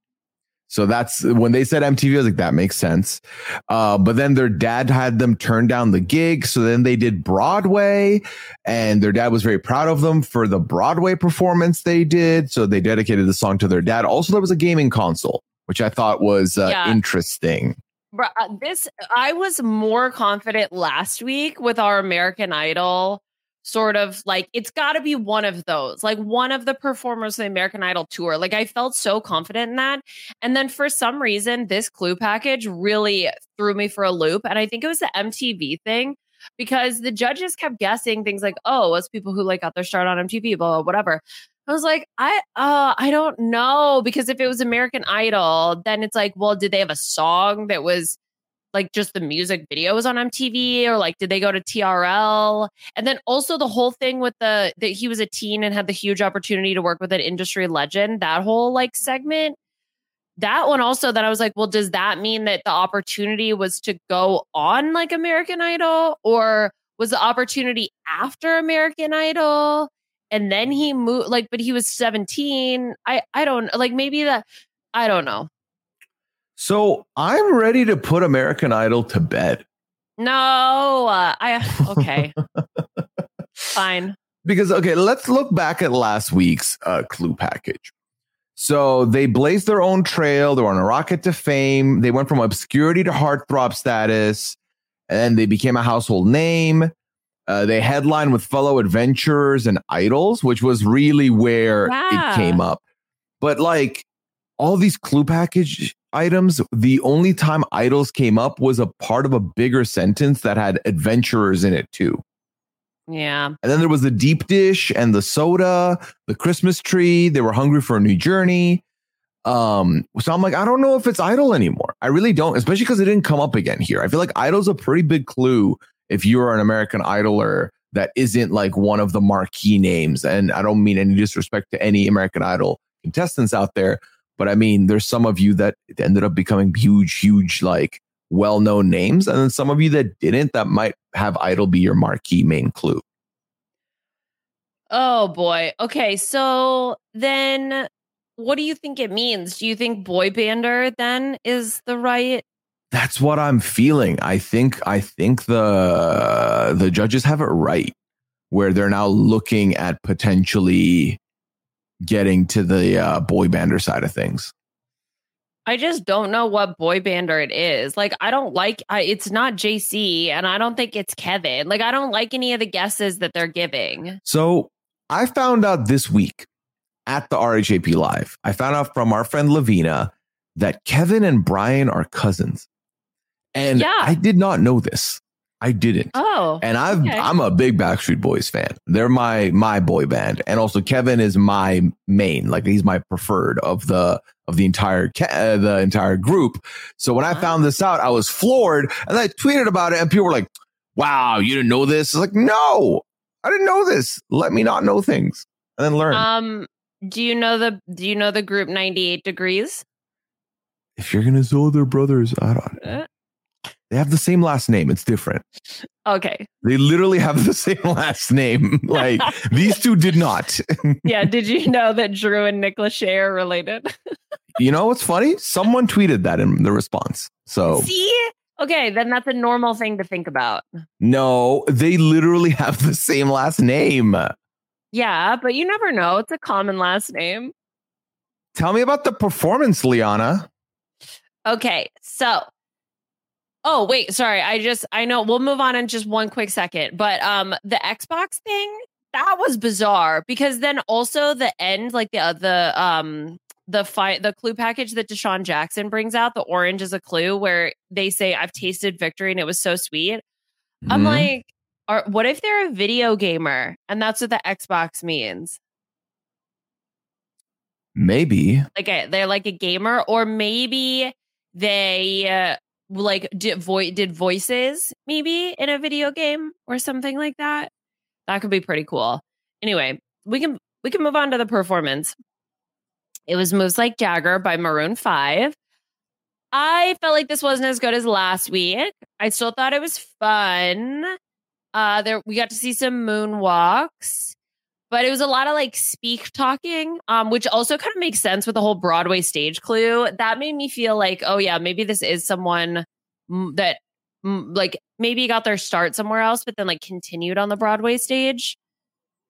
So that's when they said MTV, I was like, that makes sense. Uh, but then their dad had them turn down the gig. So then they did Broadway, and their dad was very proud of them for the Broadway performance they did. So they dedicated the song to their dad. Also, there was a gaming console, which I thought was uh, Yeah. interesting. Uh, this I was more confident last week with our American Idol sort of like it's got to be one of those like one of the performers of the American Idol tour like I felt so confident in that and then for some reason this clue package really threw me for a loop and I think it was the MTV thing because the judges kept guessing things like oh it's people who like got their start on MTV blah, blah whatever. I was like, I uh I don't know because if it was American Idol, then it's like, well, did they have a song that was like just the music video was on MTV or like did they go to TRL? And then also the whole thing with the that he was a teen and had the huge opportunity to work with an industry legend, that whole like segment. That one also that I was like, well, does that mean that the opportunity was to go on like American Idol or was the opportunity after American Idol? and then he moved like but he was 17 i i don't like maybe that i don't know So I'm ready to put American Idol to bed. no uh, i okay. Fine. Because okay let's look back at last week's uh, clue package. So they blazed their own trail. They were on a rocket to fame. They went from obscurity to heartthrob status and they became a household name. Uh, they headlined with fellow adventurers and idols which was really where Yeah. it came up. But like all these clue package items the only time idols came up was a part of a bigger sentence that had adventurers in it too yeah and then there was the deep dish and the soda, the Christmas tree. They were hungry for a new journey. Um, so I'm like, I don't know if it's idol anymore. I really don't, especially because it didn't come up again here. I feel like idol's a pretty big clue if you're an American idoler that isn't like one of the marquee names. And I don't mean any disrespect to any American Idol contestants out there, but I mean, there's some of you that ended up becoming huge, huge, like well known names. And then some of you that didn't, that might have Idol be your marquee main clue. Oh boy. Okay. So then what do you think it means? Do you think boy bander then is the right? That's what I'm feeling. I think I think the the judges have it right where they're now looking at potentially getting to the uh, boy bander side of things. I just don't know what boy bander it is. Like, I don't like I, it's not JC, and I don't think it's Kevin. Like, I don't like any of the guesses that they're giving. So I found out this week at the RHAP Live, I found out from our friend Lavina that Kevin and Brian are cousins. And Yeah. I did not know this. I didn't. Oh, And I've okay. I'm a big Backstreet Boys fan. They're my my boy band, and also Kevin is my main. Like he's my preferred of the of the entire uh, the entire group. So when I found this out, I was floored, and I tweeted about it, and people were like, "Wow, you didn't know this?" It's like, no, I didn't know this. Let me not know things and then learn. um, do you know the do you know the group 98 degrees? if you're gonna say they're brothers, I don't. Uh, They have the same last name. It's different. Okay. They literally have the same last name. Like these two did not. Yeah. Did you know that Drew and Nick Lachey are related? You know what's funny? Someone tweeted that in the response. So See? Okay, then that's a normal thing to think about. no, they literally have the same last name. Yeah, but you never know. It's a common last name. Tell me about the performance, Liana. Okay, so Oh, wait, sorry. I just I know we'll move on in just one quick second. But um the Xbox thing, that was bizarre because then also the end like the uh, the um the fight the clue package that DeSean Jackson brings out, the orange is a clue where they say I've tasted victory and it was so sweet. I'm Mhm. like, are, what if they're a video gamer and that's what the Xbox means? maybe. like a, they're like a gamer or maybe they uh, like did, vo- did voices maybe in a video game or something like that? That could be pretty cool. Anyway we can we can move on to the performance. It was moves like jagger by maroon 5 i felt like this wasn't as good as last week. I still thought it was fun. Uh there we got to see some moonwalks but it was a lot of like speak talking um which also kind of makes sense with the whole broadway stage clue that made me feel like oh yeah maybe this is someone that like maybe got their start somewhere else but then like continued on the broadway stage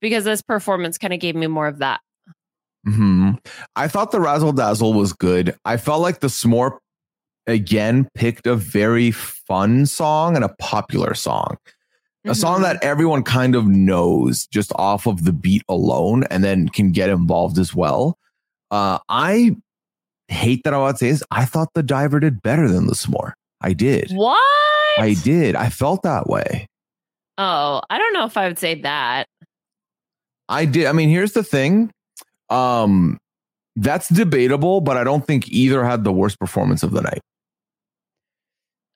because this performance kind of gave me more of that hmm I thought the Razzle Dazzle was good. I felt like the S'more again picked a very fun song and a popular song. A song that everyone kind of knows just off of the beat alone and then can get involved as well. Uh, I hate that I would say this. I thought the diver did better than the S'more. I did. what I did. I felt that way. oh i don't know if i would say that I did. I mean, here's the thing. Um, that's debatable, but I don't think either had the worst performance of the night.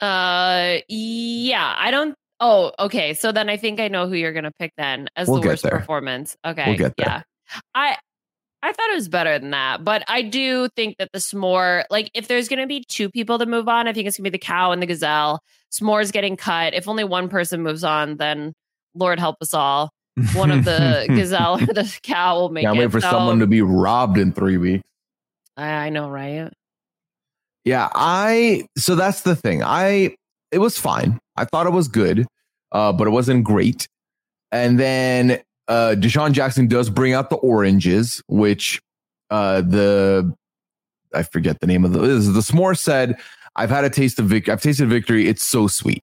uh yeah i don't oh okay so then i think i know who you're gonna pick then as We'll the worst there. performance okay We'll get there. yeah i I thought it was better than that, but I do think that the s'more, like if there's going to be two people to move on, I think it's going to be the cow and the gazelle. S'more's getting cut. If only one person moves on, then Lord help us all. One of the gazelle or the cow will make it. Can't it. wait for So- someone to be robbed in three weeks. I, I know, right? Yeah, I so that's the thing. I it was fine. I thought it was good, uh, but it wasn't great. And then uh DeSean Jackson does bring out the oranges, which uh the I forget the name of the the s'more said, I've had a taste of victory. I've tasted victory. It's so sweet.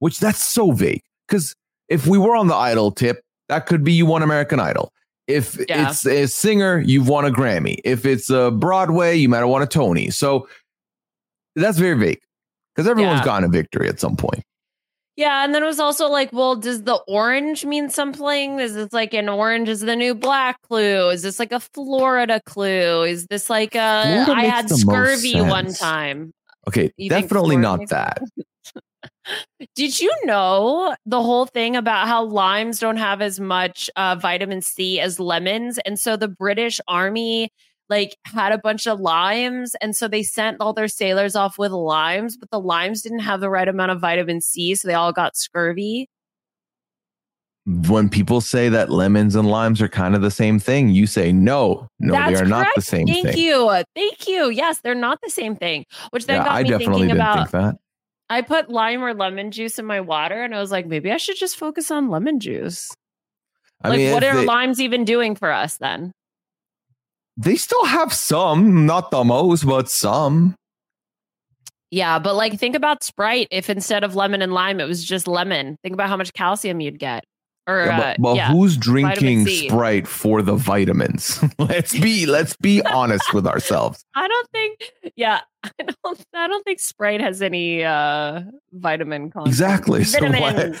Which that's so vague. Because if we were on the idol tip, that could be you won American Idol. If Yeah. it's a singer, you've won a Grammy. If it's a Broadway, you might have won a Tony. So that's very vague because everyone's Yeah. gotten a victory at some point. Yeah, and then it was also like, well, does the orange mean something? Is this like an orange is the new black clue? Is this like a Florida clue? Is this like a Florida I makes had the most scurvy one sense. time? Okay, You think definitely Florida not makes that. Did you know the whole thing about how limes don't have as much uh, vitamin C as lemons? And so the British Army like had a bunch of limes and so they sent all their sailors off with limes but the limes didn't have the right amount of vitamin c so they all got scurvy when people say that lemons and limes are kind of the same thing, you say no, no, That's they are correct. not the same thank thing. you thank you yes they're not the same thing which then yeah, got I me thinking about think that. i put lime or lemon juice in my water and i was like maybe i should just focus on lemon juice I like mean, what are they, limes even doing for us then they still have some, not the most, but some. yeah but like think about sprite if instead of lemon and lime it was just lemon think about how much calcium you'd get or Yeah, uh, but but yeah. who's drinking Sprite for the vitamins? let's be let's be honest with ourselves. I don't think. Yeah, I don't. I don't think Sprite has any uh vitamin content. Exactly. So what?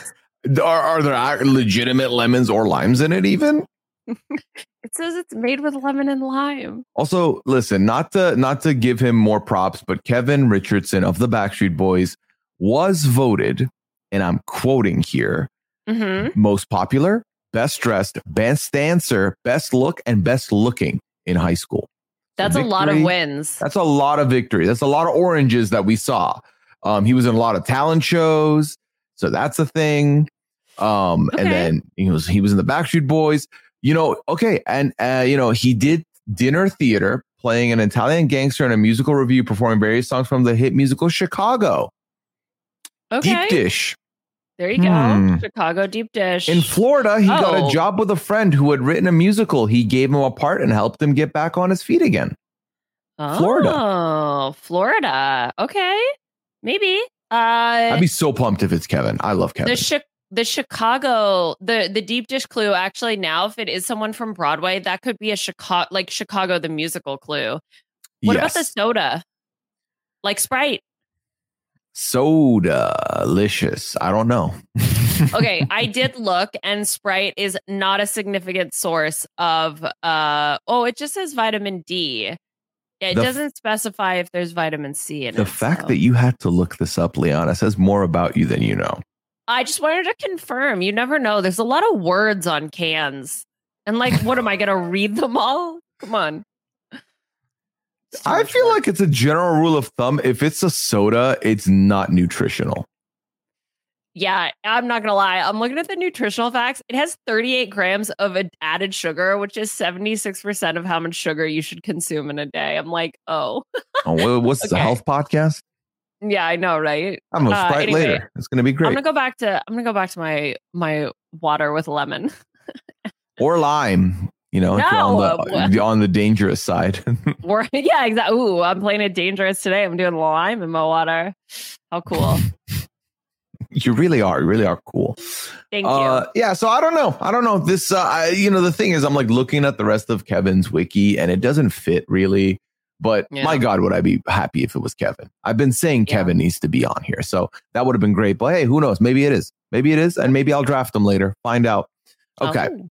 Are, are there legitimate lemons or limes in it even? It says it's made with lemon and lime. Also, listen, not to not to give him more props, but Kevin Richardson of the Backstreet Boys was voted, and I'm quoting here, Mm-hmm. most popular, best dressed, best dancer, best look, and best looking in high school. That's a lot of wins. That's a lot of victory. That's a lot of oranges that we saw. Um, he was in a lot of talent shows, so that's a thing. Um, Okay. and then he was he was in the Backstreet Boys. You know, okay, and uh, you know he did dinner theater, playing an Italian gangster in a musical review, performing various songs from the hit musical Chicago. Okay, Deep Dish there you go. Hmm. Chicago deep dish. in Florida. He got Oh. a job with a friend who had written a musical. He gave him a part and helped him get back on his feet again. Florida. Oh, Florida. Okay, maybe. Uh, I'd be so pumped if it's Kevin. I love Kevin. the Chi- the Chicago the the deep dish clue actually now if it is someone from Broadway that could be a Chicago like Chicago the musical clue. What about the soda? Like Sprite. soda licious i don't know Okay, I did look and Sprite is not a significant source of uh oh, it just says vitamin D. It The doesn't specify if there's vitamin C in the it. The fact so. that you had to look this up liana says more about you than you know I just wanted to confirm. You never know. There's a lot of words on cans. And like, what am I gonna read them all? Come on. I feel work. like it's a general rule of thumb if it's a soda it's not nutritional Yeah, I'm not gonna lie. I'm looking at the nutritional facts. It has 38 grams of a- added sugar, which is 76% of how much sugar you should consume in a day. I'm like, oh, oh what's this, a Okay. health podcast yeah, I know, right? i'm gonna Uh, sprite anyway, later it's gonna be great. I'm gonna go back to I'm gonna go back to my my water with lemon. or lime you know No, on the, on the dangerous side Or yeah, exactly. Ooh, I'm playing it dangerous today. I'm doing lime in my water. How cool! you really are you really are cool Thank you Uh, yeah, so I don't know. I don't know. This, uh, I, you know, the thing is, I'm like looking at the rest of Kevin's wiki, and it doesn't fit really. But Yeah. my God, would I be happy if it was Kevin? I've been saying Yeah. Kevin needs to be on here, so that would have been great. But hey, who knows? Maybe it is. Maybe it is, and maybe I'll draft him later. Find out. Okay. Oh,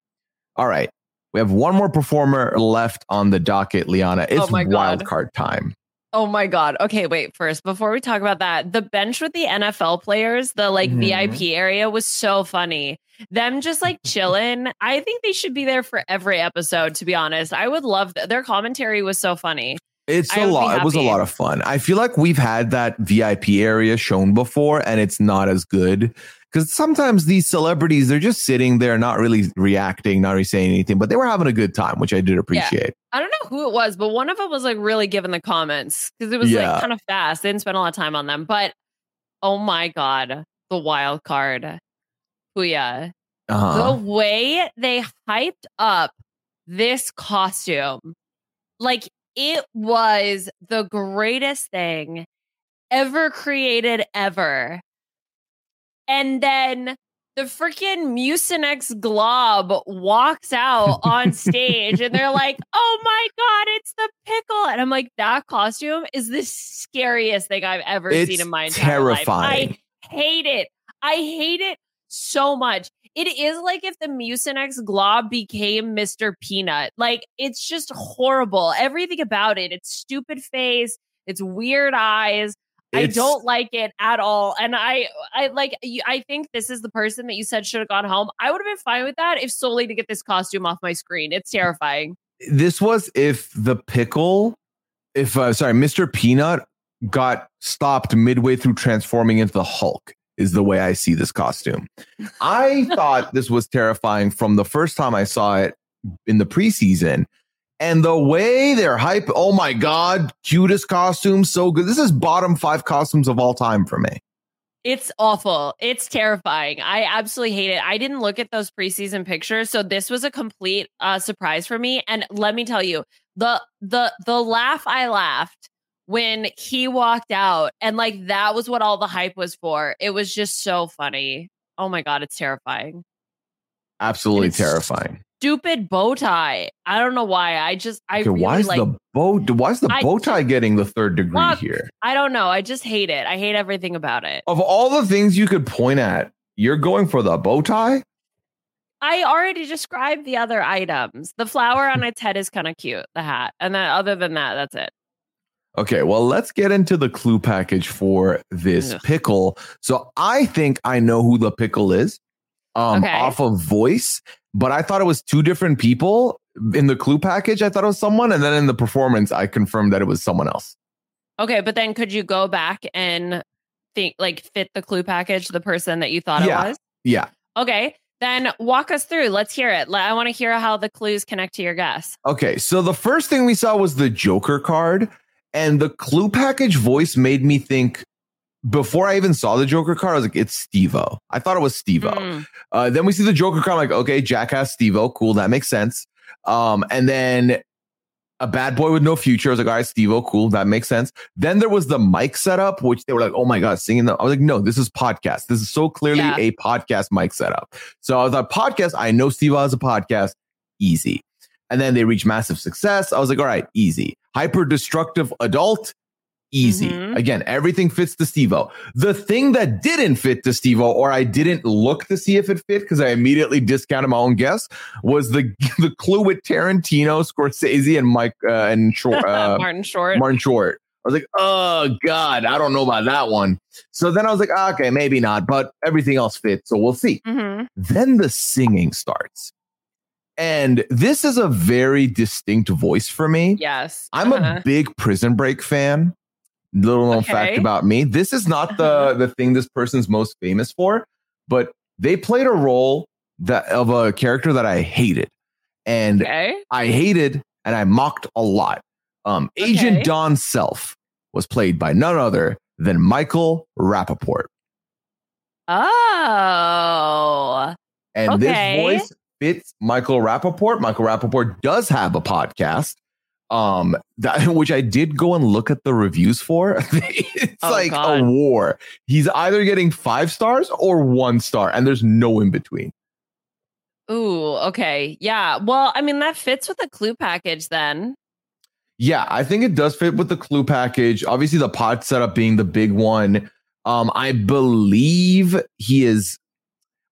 All right. We have one more performer left on the docket, Liana. It's Oh wild card time. Oh my god. Okay, wait. First, before we talk about that, the bench with the NFL players, the like Mhm. VIP area was so funny. Them just like chilling. I think they should be there for every episode. To be honest, I would love th- their commentary was so funny. It's I a lot. It was a lot of fun. I feel like we've had that VIP area shown before, and it's not as good because sometimes these celebrities they're just sitting there, not really reacting, not really saying anything, but they were having a good time, which I did appreciate. I don't know who it was, but one of them was like really giving the comments because it was Yeah. like kind of fast. They didn't spend a lot of time on them, but oh my god, the wild card. Pooya. Uh-huh. the way they hyped up this costume, like it was the greatest thing ever created ever. And then the freaking Mucinex glob walks out on stage and they're like, oh my God, it's the pickle. And I'm like, that costume is the scariest thing I've ever It's seen in my entire life. terrifying. I hate it. I hate it so much. It is like if the Mucinex glob became Mr. Peanut. Like it's just horrible. Everything about it. It's stupid face. It's weird eyes. I don't like it at all. And I, I like, I think this is the person that you said should have gone home. I would have been fine with that if solely to get this costume off my screen. It's terrifying. This was if the pickle, if uh, sorry, Mr. Peanut got stopped midway through transforming into the Hulk. Is the way I see this costume. I thought this was terrifying from the first time I saw it in the preseason. And the way they're hype, oh my God, cutest costume, so good. This is bottom five costumes of all time for me. It's awful. It's terrifying. I absolutely hate it. I didn't look at those preseason pictures, so this was a complete uh, surprise for me. And let me tell you, the the the laugh I laughed when he walked out, and like that was what all the hype was for. It was just so funny. Oh my god, it's terrifying. Absolutely It's- terrifying. Stupid bow tie. I don't know why. I just I Okay, really why is like. the bow? Why is the I bow tie getting the third degree Look, here? I don't know. I just hate it. I hate everything about it. Of all the things you could point at, you're going for the bow tie. I already described the other items. The flower on its head is kind of cute, the hat. And then other than that, that's it. Okay, well, let's get into the clue package for this Ugh. pickle. So I think I know who the pickle is um, Okay. off of voice, but I thought it was two different people in the clue package. I thought it was someone, and then in the performance, I confirmed that it was someone else. Okay, but then could you go back and think like fit the clue package the person that you thought Yeah. it was? Yeah. Okay, then walk us through. Let's hear it. I want to hear how the clues connect to your guess. Okay, so the first thing we saw was the Joker card, and the clue package voice made me think. Before I even saw the Joker card, I was like, "It's Steve-O." I thought it was Steve-O. Mm, Uh, then we see the Joker card. I'm like, okay, Jackass Steve-O, cool, that makes sense. Um, and then a bad boy with no future. I was like, all right, Steve-O, cool, that makes sense. Then there was the mic setup, which they were like, oh my god, singing. The, I was like, no, this is podcast. This is so clearly Yeah. a podcast mic setup. So I was like, podcast. I know Steve-O has a podcast, easy. And then they reach massive success. I was like, all right, easy. Hyper destructive adult. Easy. Mhm. Again, everything fits to Steve-O. The thing that didn't fit to Steve-O, or I didn't look to see if it fit because I immediately discounted my own guess, was the the clue with Tarantino, Scorsese, and Mike uh, and Short, uh, Martin Short. Martin Short. I was like, oh God, I don't know about that one. So then I was like, ah, okay, maybe not, but everything else fits, so we'll see. Mhm. Then the singing starts. And this is a very distinct voice for me. Yes. I'm Uh-huh. a big Prison Break fan. Little known fact about me. This is not the Uh-huh. the thing this person's most famous for, but they played a role that of a character that I hated, and okay. I hated and I mocked a lot. Um, Agent Okay. Don Self was played by none other than Michael Rapaport, Oh. and Okay. this voice fits Michael Rapaport. Michael Rapaport does have a podcast. Um, that which I did go and look at the reviews for. it's Oh, like God. a war. He's either getting five stars or one star, and there's no in between. Ooh, okay. Yeah. Well, I mean, that fits with the clue package then. Yeah, I think it does fit with the clue package. Obviously, the pod setup being the big one. Um, I believe he is.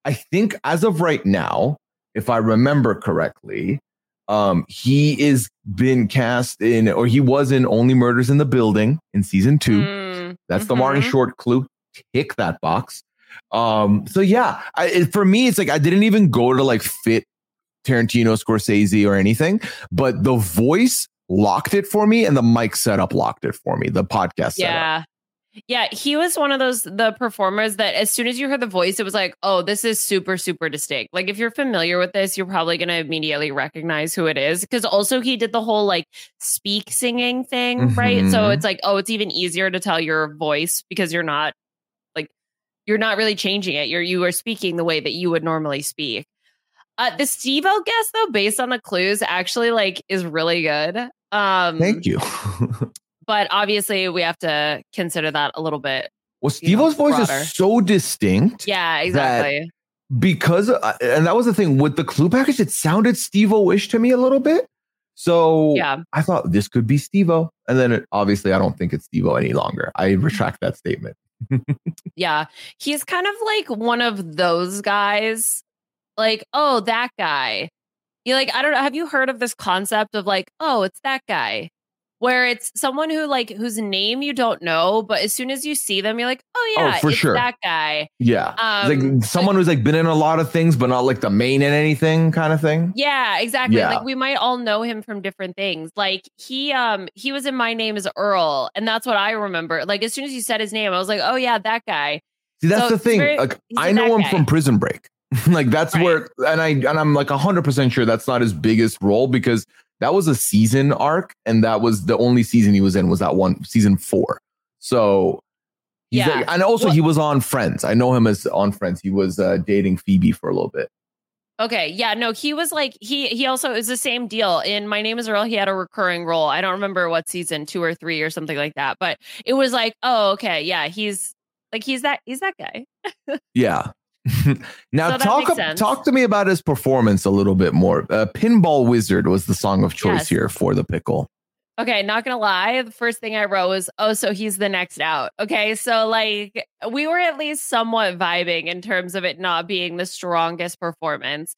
I think as of right now, if I remember correctly, um, he is been cast in, or he was in Only Murders in the Building in season two. Mm, That's the Martin. Short clue. Tick that box. Um, so yeah, I, it, for me, it's like I didn't even go to like fit Tarantino, Scorsese, or anything, but the voice locked it for me, and the mic setup locked it for me. The podcast setup. Yeah. He was one of those the performers that as soon as you heard the voice, it was like, oh, this is super, super distinct. Like if you're familiar with this, you're probably gonna immediately recognize who it is. Cause also he did the whole like speak singing thing, right? So Mhm. it's like, oh, it's even easier to tell your voice because you're not like you're not really changing it. You're you are speaking the way that you would normally speak. Uh the Steve-O guess though, based on the clues, actually like is really good. Um Thank you. but obviously we have to consider that a little bit. well, You know, Steve-O's voice broader. is so distinct Yeah, exactly. because, uh, and that was the thing with the clue package. It sounded Steve-O-ish to me a little bit. So yeah. I thought this could be Steve-O, and then it, obviously I don't think it's Steve-O any longer. I retract that statement. Yeah. He's kind of like one of those guys. Like, oh, that guy. You like, I don't know. Have you heard of this concept of like, oh, it's that guy? Where it's someone who like whose name you don't know, but as soon as you see them, you're like, oh yeah, Oh, yeah, for it's sure. that guy. Yeah. Um, like someone who's like been in a lot of things, but not like the main in anything kind of thing. Yeah, exactly. Yeah. Like we might all know him from different things. Like he um he was in My Name is Earl, and that's what I remember. Like as soon as you said his name, I was like, oh yeah, that guy. See, that's So the thing. very- like I know him guy. from Prison Break. like that's Right. where and I and I'm like hundred percent sure that's not his biggest role because that was a season arc and that was the only season he was in was that one season four. So he's Yeah. like- and also Well- he was on Friends. I know him as on Friends. He was uh, dating Phoebe for a little bit. Okay, yeah, no, he was like he he also is the same deal. In My Name is Earl, he had a recurring role. I don't remember what season, two or three or something like that. But it was like, oh, okay, yeah, he's like he's that he's that guy. Yeah. now So talk talk to me about his performance a little bit more. Uh, Pinball Wizard was the song of choice Yes. here for the pickle. Okay, not gonna lie. The first thing I wrote was, oh, so he's the next out. Okay, so like we were at least somewhat vibing in terms of it not being the strongest performance.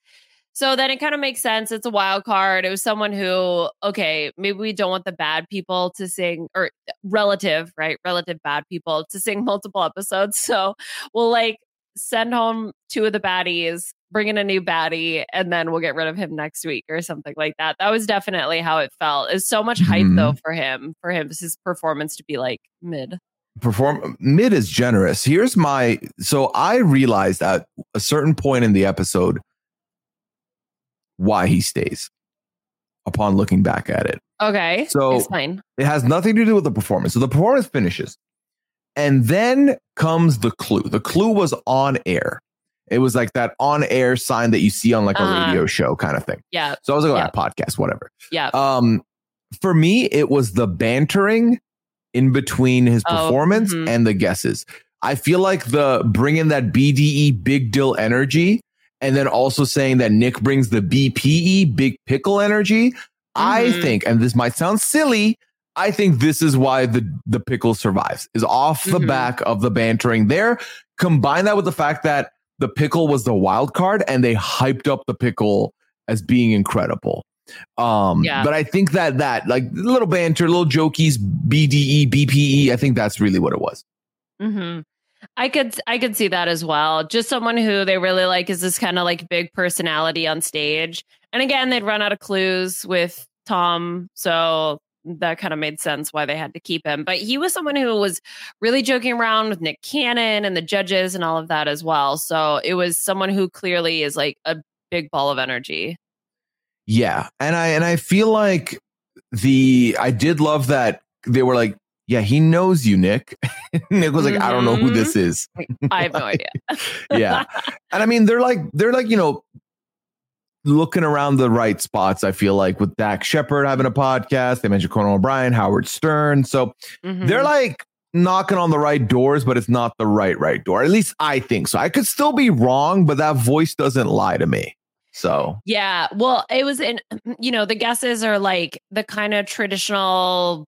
So then it kind of makes sense. It's a wild card. It was someone who, okay, maybe we don't want the bad people to sing or relative, right? Relative bad people to sing multiple episodes. So we'll like send home two of the baddies, bring in a new baddie, and then we'll get rid of him next week or something like that. That was definitely how it felt. It's so much hype Mhm. though for him, for him, his performance to be like mid. perform mid is generous. Here's my so I realized at a certain point in the episode why he stays upon looking back at it. Okay. So- explain. It has nothing to do with the performance. So the performance finishes. And then comes the clue. The clue was on air. It was like that on air sign that you see on like a Uh-huh. radio show kind of thing. Yeah. So I was like, oh, Yeah. podcast, whatever. Yeah. Um, for me, it was the bantering in between his Oh, performance mhm. and the guesses. I feel like the bringing that BDE big deal energy, and then also saying that Nick brings the BPE big pickle energy. I Mhm. think, and this might sound silly, I think this is why the the pickle survives is off the Mhm. back of the bantering there. Combine that with the fact that the pickle was the wild card, and they hyped up the pickle as being incredible. Um, Yeah. but I think that that like little banter, little jokies, BDE, BPE, I think that's really what it was. hmm I could I could see that as well. Just someone who they really like is this kind of like big personality on stage. And again, they'd run out of clues with Tom, so that kind of made sense why they had to keep him. But he was someone who was really joking around with Nick Cannon and the judges and all of that as well. So it was someone who clearly is like a big ball of energy. Yeah. And I and I feel like the I did love that they were like, Yeah, he knows you, Nick. Nick was like, I don't know who Mhm. this is. I have no idea. Yeah. And I mean, they're like, they're like, you know, looking around the right spots, I feel like with Dax Shepard having a podcast. They mentioned Conan O'Brien, Howard Stern. So Mhm. they're like knocking on the right doors, but it's not the right, right door. At least I think so. I could still be wrong, but that voice doesn't lie to me. So Yeah. Well, it was in, you know, the guesses are like the kind of traditional,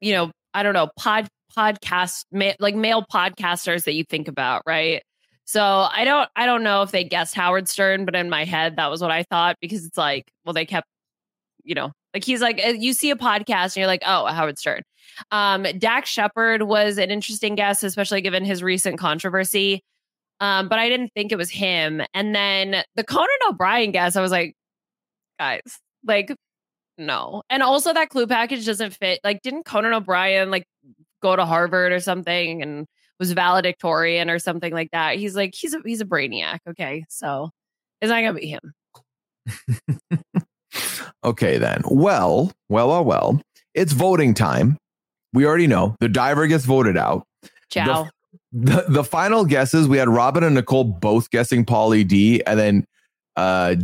you know, I don't know, pod podcast, ma- like male podcasters that you think about, right? So I don't, I don't know if they guessed Howard Stern, but in my head, that was what I thought because it's like, well, they kept, you know, like he's like, uh, you see a podcast and you're like, oh, Howard Stern. Um, Dax Shepard was an interesting guess, especially given his recent controversy. Um, but I didn't think it was him. And then the Conan O'Brien guess, I was like, guys, like, no. And also that clue package doesn't fit. Like, didn't Conan O'Brien like go to Harvard or something and was valedictorian or something like that? He's like, he's a he's a brainiac. Okay. So it's not gonna be him. Okay, then. Well, well, well, well. It's voting time. We already know the diver gets voted out. Ciao. The, the final guesses we had Robin and Nicole both guessing Pauly D, and then uh,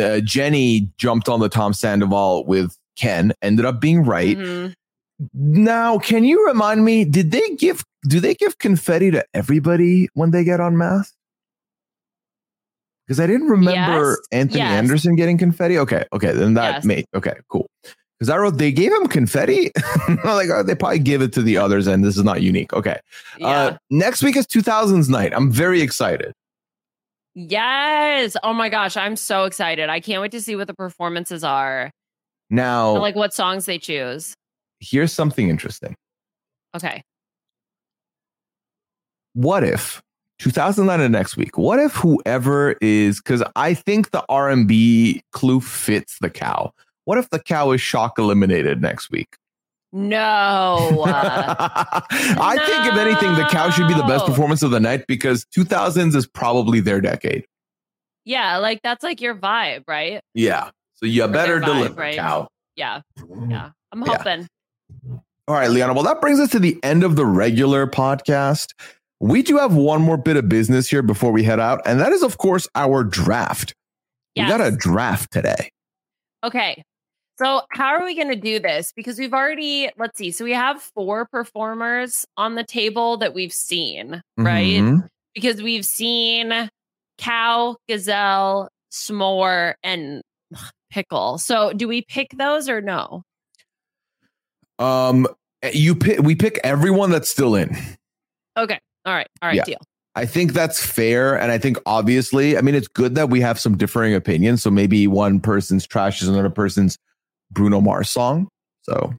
uh, Jenny jumped on the Tom Sandoval with Ken. Ended up being right. Mhm. Now, can you remind me? Did they give? Do they give confetti to everybody when they get unmasked? Because I didn't remember Yes. Anthony Yes. Anderson getting confetti. Okay, okay, then that Yes. may okay, cool. Because I wrote they gave him confetti. I'm like oh, they probably give it to the others, and this is not unique. Okay, Yeah. uh, next week is 2000s night. I'm very excited. yes. Oh my gosh. I'm so excited. I can't wait to see what the performances are. Now, Like what songs they choose. here's something interesting. Okay. What if 2009 and next week? What if whoever is because I think the R&B clue fits the cow. What if the cow is shock eliminated next week? No. I think if anything, the cow should be the best performance of the night because 2000s is probably their decade. yeah, like that's like your vibe, right? Yeah. So you better vibe, deliver, right? cow. Yeah. Yeah. I'm Yeah. hoping. All right, Liana. Well, that brings us to the end of the regular podcast. We do have one more bit of business here before we head out, and that is, of course, our draft. Yes. We got a draft today. Okay. So, how are we going to do this? Because we've already, let's see. So, we have four performers on the table that we've seen, right? Mhm. Because we've seen Cow, Gazelle, S'more, and Pickle. So, do we pick those or no? Um, you pick. We pick everyone that's still in. Okay. All right. All right. Yeah. Deal. I think that's fair, and I think obviously, I mean, it's good that we have some differing opinions. So maybe one person's trash is another person's Bruno Mars song. So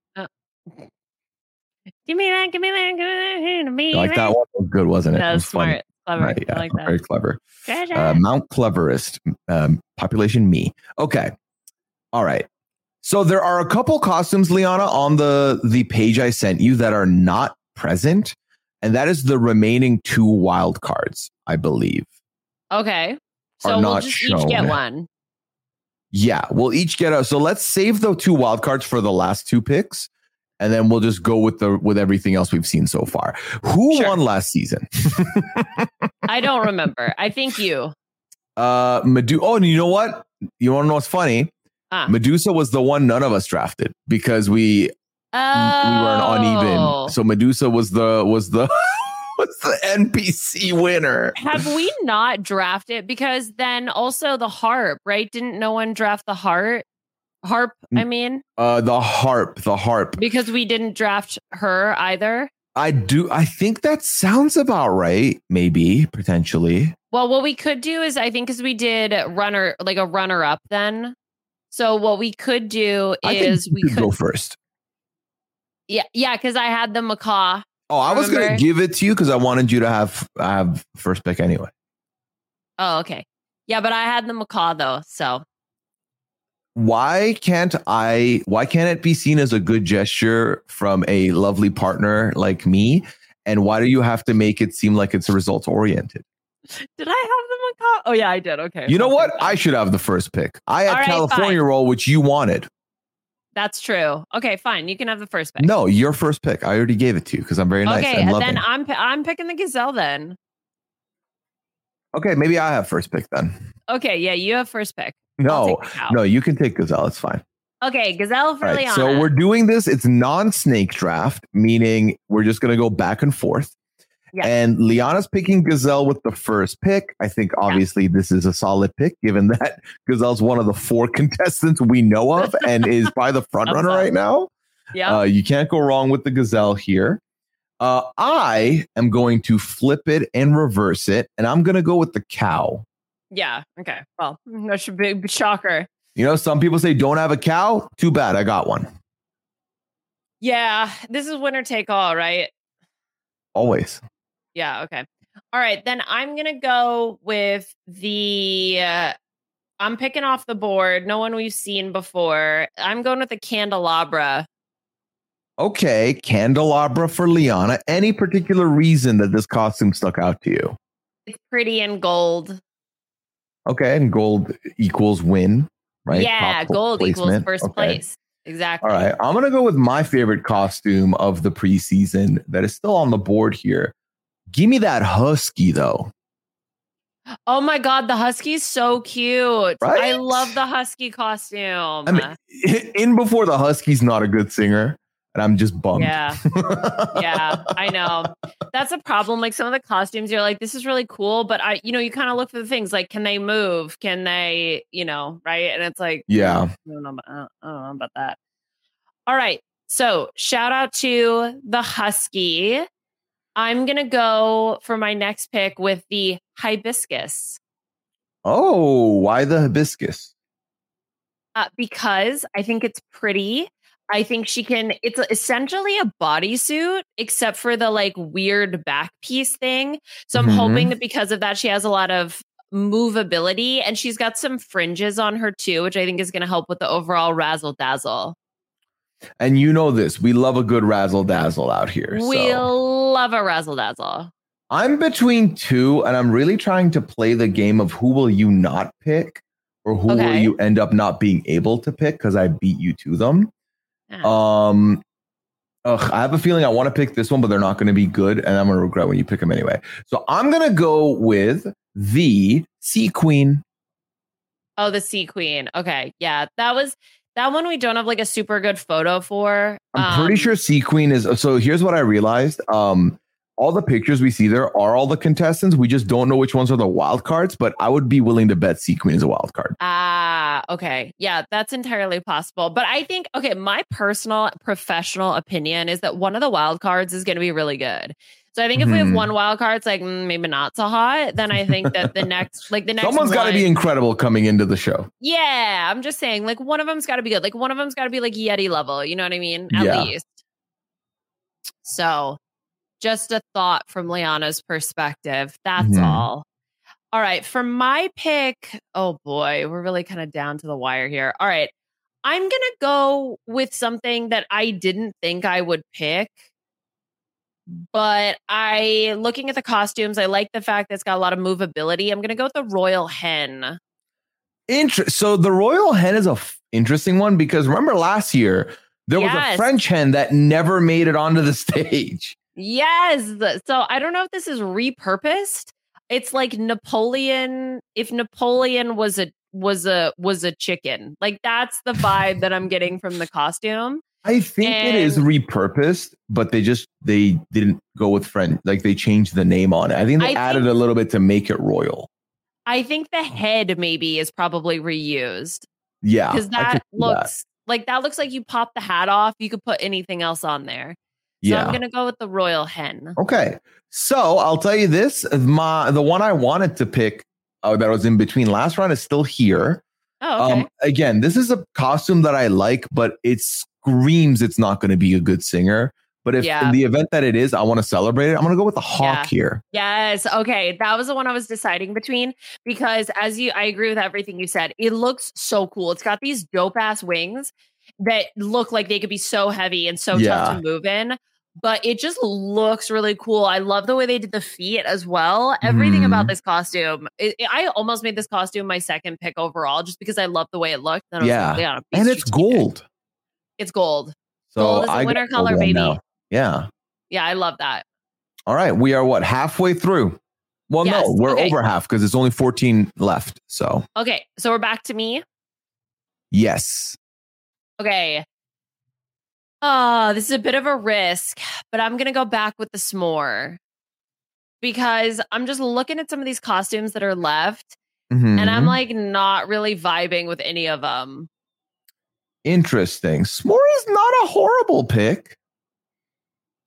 Give me that. Give me that. Give me that. Give me like that one? Was good, wasn't it? That It was was fun. smart. Clever. Right, yeah, I like that. very clever. Uh, Mount Cleverest, um, population me. Okay, all right. So there are a couple costumes, Liana, on the the page I sent you that are not present, and that is the remaining two wild cards, I believe. okay. So, we'll not just each get one. Yeah, we'll each get a. So let's save the two wild cards for the last two picks, and then we'll just go with the with everything else we've seen so far. Who Sure. won last season? I don't remember. I think you. Uh, Medusa. Oh, and you know what? You want to know what's funny? Ah. Medusa was the one none of us drafted because we Oh. we were an uneven. So Medusa was the was the was the NPC winner. have we not drafted? Because then also the harp, right? Didn't no one draft the harp? Harp, I mean, Uh, the harp, the harp. because we didn't draft her either. I do. I think that sounds about right. Maybe potentially. Well, what we could do is I think because we did runner like a runner up then. So what we could do is we could could go first. Yeah yeah because I had the macaw. Oh, I was gonna give it to you because I wanted you to have have first pick anyway. Oh okay yeah, but I had the macaw though. So Why can't I? Why can't it be seen as a good gesture from a lovely partner like me? And why do you have to make it seem like it's a results oriented? did I have the macaw? Oh yeah, I did. Okay, You know what? I should have the first pick. I had right, California fine. roll, which you wanted. That's true. Okay, fine. You can have the first pick. No, your first pick. I already gave it to you because I'm very nice okay, and then I'm I'm picking the gazelle then. okay, maybe I have first pick then. Okay, yeah, you have first pick. No, take the cow. no, you can take Gazelle. It's fine. Okay, gazelle for right, Liana. so we're doing this. It's non-snake draft, meaning we're just going to go back and forth. Yeah. And Liana's picking Gazelle with the first pick. I think obviously this is a solid pick, given that Gazelle's one of the four contestants we know of and is by the front runner right now. yeah. Uh, you can't go wrong with the Gazelle here. Uh, I am going to flip it and reverse it, and I'm going to go with the cow. yeah. Okay. Well, that's a big shocker. You know, some people say don't have a cow. Too bad, I got one. Yeah, this is winner take all, right? Always. Yeah. Okay. All right. Then I'm gonna go with the. Uh, I'm picking off the board. No one we've seen before. I'm going with the candelabra. Okay, candelabra for Liana. Any particular reason that this costume stuck out to you? It's pretty in gold. Okay, and gold equals win, right? Yeah, Top gold equals first Okay. place. Exactly. All right, I'm gonna go with my favorite costume of the preseason that is still on the board here. Give me that husky though. Oh my god, the husky's so cute. I love the husky costume. I mean, in before the husky's not a good singer, and I'm just bummed. yeah, yeah, I know. That's a problem. Like some of the costumes, you're like, this is really cool, but I, you know, you kind of look for the things like, can they move? Can they, you know, right? And it's like, yeah. I don't know about, I don't- I don't know about that. All right. So shout out to the husky. I'm gonna go for my next pick with the hibiscus. Oh, why the hibiscus? uh, because I think it's pretty. I think she can. It's essentially a bodysuit, except for the like weird back piece thing. So I'm Mhm. hoping that because of that, she has a lot of movability and she's got some fringes on her too, which I think is going to help with the overall razzle dazzle. And you know this. We love a good razzle dazzle out here. We so. love a razzle dazzle. I'm between two, and I'm really trying to play the game of who will you not pick or who will you end up not being able to pick because I beat you to them. Yeah. Um, ugh, I have a feeling I want to pick this one, but they're not going to be good, and I'm going to regret when you pick them anyway. So I'm going to go with the Sea Queen. Oh, the Sea Queen. Okay. Yeah. That was that one we don't have like a super good photo for. I'm pretty Um, sure Sea Queen is. So here's what I realized. Um, all the pictures we see there are all the contestants. We just don't know which ones are the wild cards, but I would be willing to bet Sea Queen is a wild card. Ah, okay. Yeah, that's entirely possible. But I think, okay, my personal professional opinion is that one of the wild cards is going to be really good. So I think if we have Mhm. one wild card, it's like mm, maybe not so hot. Then I think that the next, like the next, Someone's got to be incredible coming into the show. Yeah, I'm just saying, like one of them's got to be good. Like one of them's got to be like Yeti level. You know what I mean? At Yeah. least. So, just a thought from Liana's perspective. That's Mhm. all. All right, for my pick, oh boy, we're really kind of down to the wire here. All right, I'm gonna go with something that I didn't think I would pick. But I, looking at the costumes, I like the fact that it's got a lot of movability. I'm going to go with the royal hen. Inter- so the royal hen is a f- interesting one because remember last year there was a French hen that never made it onto the stage. Yes. So I don't know if this is repurposed. It's like Napoleon. If Napoleon was a was a was a chicken, like that's the vibe that I'm getting from the costume. I think it is repurposed, but they just they didn't go with friend Like they changed the name on it. I think they I added think- a little bit to make it royal. I think the head maybe is probably reused Yeah, because that looks like that looks like you pop the hat off. You could put anything else on there. So yeah. I'm gonna go with the royal hen. Okay. So I'll tell you this: my the one I wanted to pick uh, that was in between last round is still here. Oh, okay. Um, again, this is a costume that I like, but it screams it's not going to be a good singer. But if Yeah. in the event that it is, I want to celebrate it. I'm going to go with the hawk Yeah. here. Yes. Okay. That was the one I was deciding between because as you I agree with everything you said. It looks so cool. It's got these dope ass wings that look like they could be so heavy and so Yeah. tough to move in. But it just looks really cool. I love the way they did the feet as well. Everything about Mhm. this costume. It, it- I almost made this costume my second pick overall just because I love the way it looked. Was Yeah. like, be And it's strategic. gold. It's gold. So Gold is a I winter color, baby. now. Yeah. Yeah, I love that. All right. We are what halfway through. Well, Yes, no, we're okay. over half because it's only 14 left. So Okay. So we're back to me. yes. Okay. Oh, this is a bit of a risk, but I'm going to go back with the s'more because I'm just looking at some of these costumes that are left and I'm Mhm. like not really vibing with any of them. Interesting. S'more is not a horrible pick.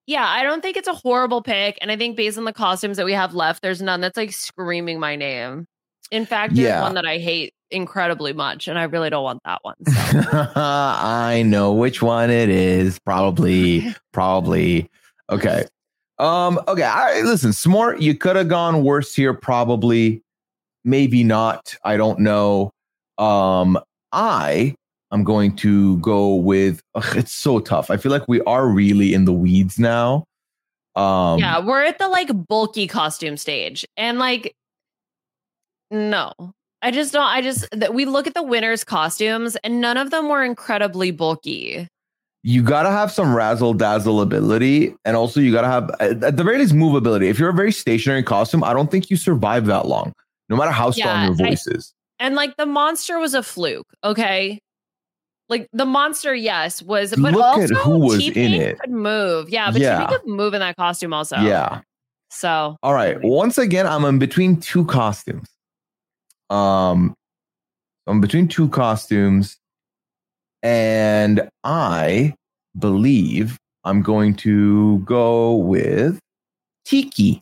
Yeah, I don't think it's a horrible pick. And I think based on the costumes that we have left, there's none that's like screaming my name. In fact, there's Yeah. one that I hate incredibly much, and I really don't want that one. So. I know which one it is. Probably, probably. Okay. Um, okay. I listen, Smart, you could have gone worse here, probably. Maybe not. I don't know. Um, I am going to go with ugh, it's so tough. I feel like we are really in the weeds now. Um yeah, we're at the like bulky costume stage. And like, no, I just don't. I just, that we look at the winners' costumes and none of them were incredibly bulky. you gotta have some razzle dazzle ability, and also you gotta have at the very least movability. If you're a very stationary costume, I don't think you survive that long, no matter how strong Yeah, your I- voice is. And like the monster was a fluke. Okay. Like the monster, yes, was, but Look also who was T-Pain it. could move. Yeah, but Yeah. T-Pain could move in that costume also. Yeah. So All right. Once again, I'm in between two costumes. Um, I'm between two costumes, and I believe I'm going to go with Tiki.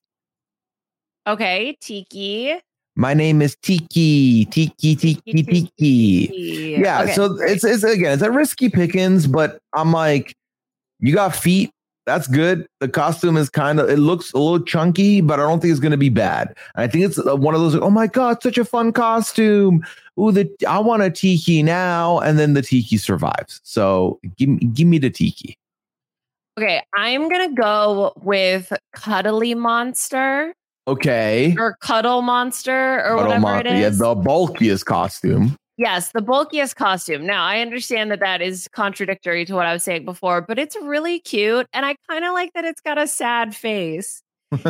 okay, Tiki. My name is Tiki. Tiki, Tiki, Tiki. Yeah. Okay, so it's, it's again, it's a risky pickings, but I'm like, you got feet. That's good. The costume is kind of, it looks a little chunky, but I don't think it's going to be bad. And I think it's uh, one of those, oh my God, such a fun costume. Ooh, the, I want a tiki now. And then the tiki survives. So give me, give me the tiki. okay. I'm gonna go with Cuddly Monster Okay. or Cuddle Monster or Cuddle whatever Monster. it Yeah, the bulkiest costume. Yes, the bulkiest costume. Now, I understand that that is contradictory to what I was saying before, but it's really cute. And I kind of like that it's got a sad face.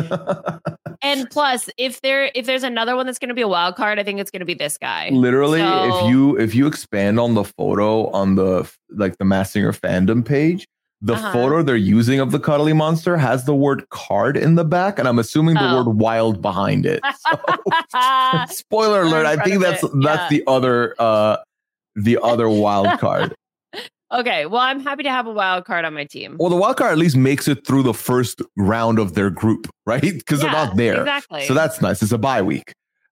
And plus, if there if there's another one that's going to be a wild card, I think it's going to be this guy. Literally, So- if you if you expand on the photo on the like the Masked Singer fandom page, the Uh-huh. photo they're using of the cuddly monster has the word card in the back, and I'm assuming the Oh. word wild behind it. So, spoiler alert, I think that's it, that's the other uh the other wild card. okay, well, I'm happy to have a wild card on my team. well, the wild card at least makes it through the first round of their group, right? Because they're not there. Exactly. So that's nice. It's a bye week.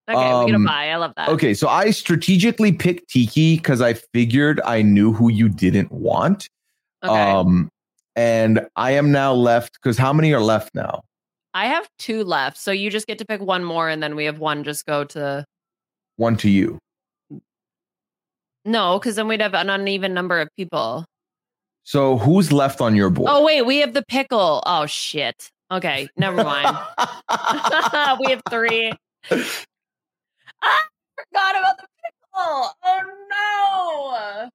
okay. we get a um, bye. I love that. Okay, so I strategically picked Tiki because I figured I knew who you didn't want. Okay. Um, and I am now left because how many are left now? I have two left, so you just get to pick one more, and then we have one just go to One to you. no, because then we'd have an uneven number of people. So who's left on your board? Oh wait, we have the pickle. Oh shit. Okay, never mind. we have three. Ah, I forgot about the pickle. Oh no.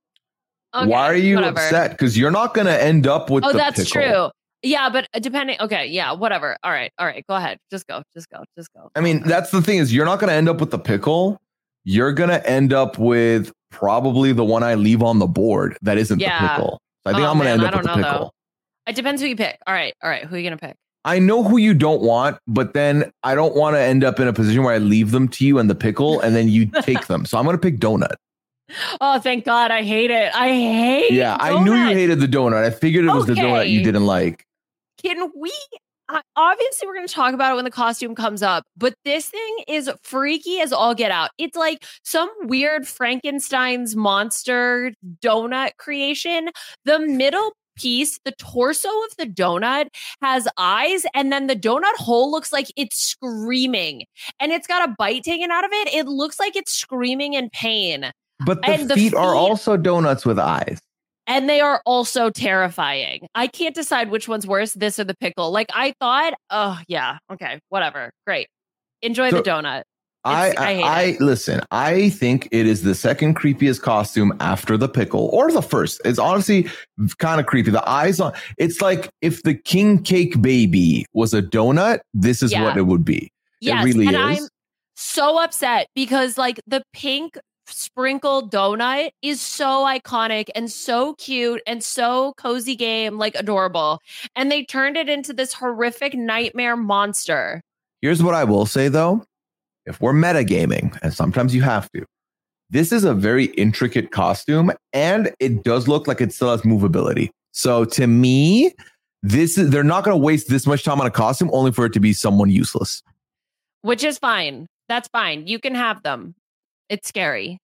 Okay, Why are you whatever. upset? Because you're not going to end up with Oh, that's pickle. true. Yeah, but uh, depending. Okay, yeah, whatever. All right, all right. Go ahead. Just go. Just go. Just go. I mean, that's the thing is you're not going to end up with the pickle. You're going to end up with probably the one I leave on the board that isn't Yeah. the pickle. So I think Oh, I'm going to end up with the don't know, pickle. It depends who you pick. All right, all right. Who are you gonna pick? I know who you don't want, but then I don't want to end up in a position where I leave them to you and the pickle and then you take them. So I'm going to pick donut. Oh, thank God. I hate it. I hate. Yeah, I knew you hated the donut. I figured it was the donut you didn't like. Can we? Obviously, we're going to talk about it when the costume comes up, but this thing is freaky as all get out. It's like some weird Frankenstein's monster donut creation. The middle piece, the torso of the donut has eyes, and then the donut hole looks like it's screaming, and it's got a bite taken out of it. It looks like it's screaming in pain. But the, And the feet, are also donuts with eyes. and they are also terrifying. I can't decide which one's worse, this or the pickle. Like I thought, oh yeah, okay, whatever, great. Enjoy So, the donut. I I I, I, listen. I think it is the second creepiest costume after the pickle, or the first. It's honestly kind of creepy. The eyes on. It's like if the king cake baby was a donut. This is Yeah. what it would be. Yes, really and is. I'm so upset because like the pink sprinkled donut is so iconic and so cute and so cozy game, like adorable. And they turned it into this horrific nightmare monster. Here's what I will say though. If we're metagaming, and sometimes you have to, this is a very intricate costume and it does look like it still has movability. So to me, this is they're not going to waste this much time on a costume only for it to be someone useless. which is fine. That's fine. You can have them. It's scary.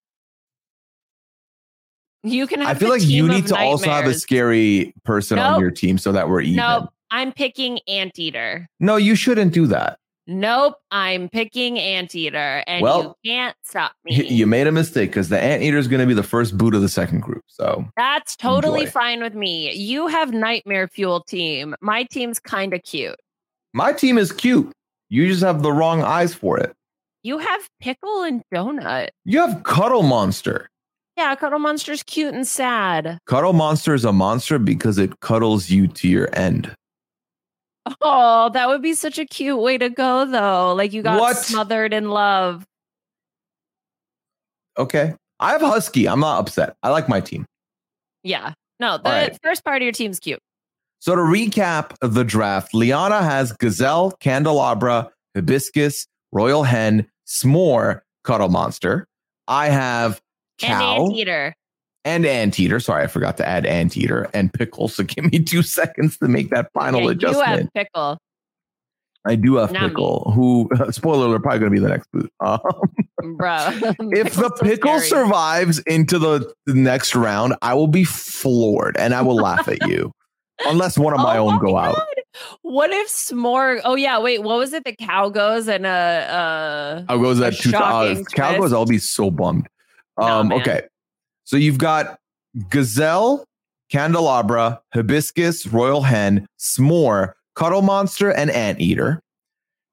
You can have I feel like you need to also have a scary person on your team so that we're even. Nope. I'm picking Anteater. No, you shouldn't do that. Nope. I'm picking Anteater. And Well, you can't stop me. You made a mistake because the anteater is going to be the first boot of the second group. So That's totally Enjoy. fine with me. You have Nightmare Fuel team. My team's kind of cute. my team is cute. You just have the wrong eyes for it. You have Pickle and Donut. You have Cuddle Monster. Yeah, Cuddle Monster's cute and sad. Cuddle Monster is a monster because it cuddles you to your end. Oh, that would be such a cute way to go, though. Like you got What? smothered in love. Okay. I have Husky. I'm not upset. I like my team. Yeah. No, the right. first part of your team's cute. So to recap the draft, Liana has Gazelle, Candelabra, Hibiscus, Royal Hen, S'more, Cuddle Monster. I have Cow And Anteater. and Anteater. Sorry, I forgot to add Anteater and Pickle. So give me two seconds to make that final adjustment. you have Pickle. I do have Not me. Pickle, who, spoiler alert, probably going to be the next boot. Um, bro. if the Pickle survives into the, the next round, I will be floored and I will laugh at you. Unless one of my Oh own go my out. What if S'more? Oh yeah, wait. What was it? The cow goes and uh uh. I'll goes A at two. Uh, shocking goes. I'll be so bummed. Um, okay. So you've got Gazelle, Candelabra, Hibiscus, Royal Hen, S'more, Cuddle Monster, and Anteater.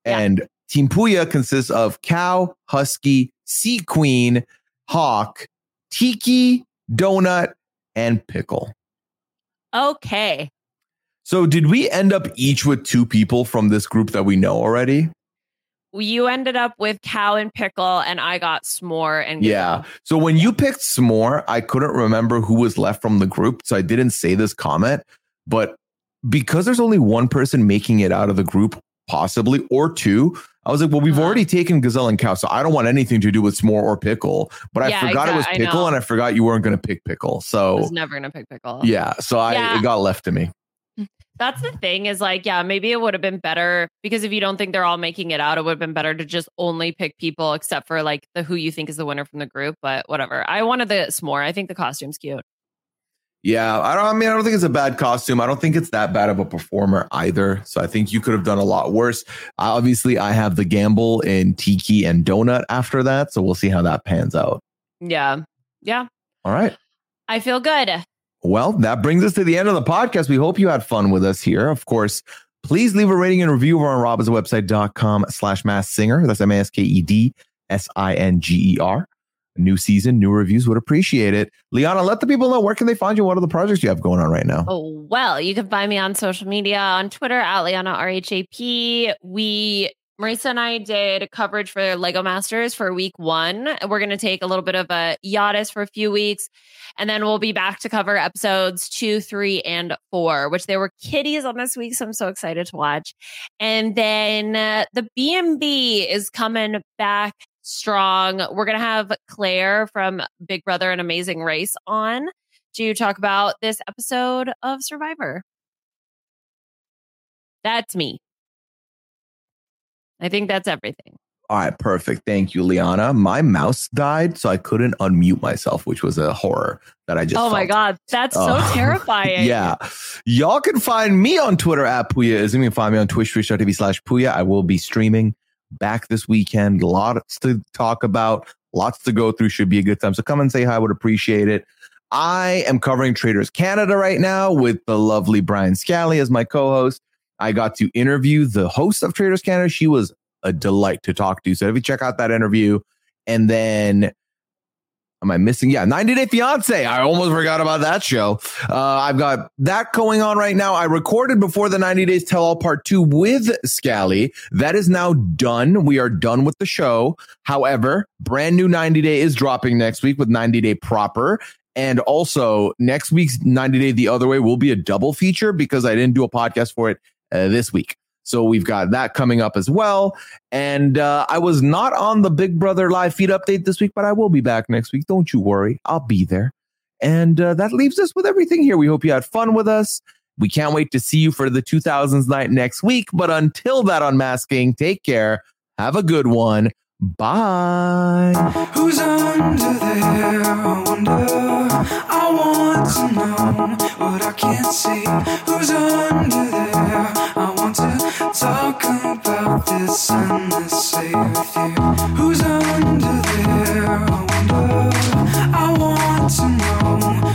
Yeah. And Team Pooya consists of Cow, Husky, Sea Queen, Hawk, Tiki, Donut, and Pickle. Okay. So did we end up each with two people from this group that we know already? You ended up with cow and pickle, and I got s'more and Yeah. So when you picked S'more, I couldn't remember who was left from the group. So I didn't say this comment. But because there's only one person making it out of the group, possibly, or two, I was like, well, we've Uh-huh. already taken Gazelle and Cow. So I don't want anything to do with S'more or Pickle. But I Yeah, forgot it was exact- I Pickle and I forgot you weren't going to pick Pickle. I So was never gonna pick pickle. yeah. So I it got left to me. That's the thing is like, yeah, maybe it would have been better because if you don't think they're all making it out, it would have been better to just only pick people except for like the who you think is the winner from the group. But whatever. I wanted the s'more. I think the costume's cute. Yeah, I don't. I mean, I don't think it's a bad costume. I don't think it's that bad of a performer either. So I think you could have done a lot worse. Uh, obviously, I have the gamble in Tiki and Donut after that, so we'll see how that pans out. Yeah. Yeah. All right. I feel good. Well, that brings us to the end of the podcast. We hope you had fun with us here. Of course, please leave a rating and review over on robhasawebsite.com slash masked singer. That's M A S K E D S I N G E R. New season, new reviews would appreciate it. Liana, let the people know where can they find you? What are the projects you have going on right now? Oh, well, you can find me on social media on Twitter at Liana RHAP. We, Marisa and I did coverage for Lego Masters for week one. We're going to take a little bit of a hiatus for a few weeks, and then we'll be back to cover episodes two, three, and four, which there were kitties on this week. So I'm so excited to watch. And then uh, the B&B is coming back strong. We're going to have Claire from Big Brother and Amazing Race on to talk about this episode of Survivor. That's me. I think that's everything. All right, perfect. Thank you, Liana. My mouse died, so I couldn't unmute myself, which was a horror that I just oh my. God. That's so Uh, terrifying. Yeah. Y'all can find me on Twitter at Pooya. You can find me on Twitch, twitch.tv slash Pooya. I will be streaming back this weekend. Lots to talk about, lots to go through. Should be a good time. So come and say hi. I Would appreciate it. I am covering Traitors Canada right now with the lovely Brian Scally as my co-host. I got to interview the host of Traitors Canada. She was a delight to talk to. So if you check out that interview, and then am I missing? Yeah, 90 Day Fiance. I almost forgot about that show. Uh, I've got that going on right now. I recorded before the 90 Days Tell All Part Two with Scally. That is now done. We are done with the show. However, brand new 90 Day is dropping next week with 90 Day Proper. And also, next week's 90 Day The Other Way will be a double feature because I didn't do a podcast for it uh, this week. So we've got that coming up as well. And uh, I was not on the Big Brother live feed update this week, but I will be back next week. Don't you worry. I'll be there. And uh, that leaves us with everything here. We hope you had fun with us. We can't wait to see you for the 2000s night next week. But until that unmasking, take care. Have a good one. Bye. Who's under there? I wonder. I want to know what I can't see. Who's under there? talking about this endlessly with. Who's under there? I wonder. I want to know.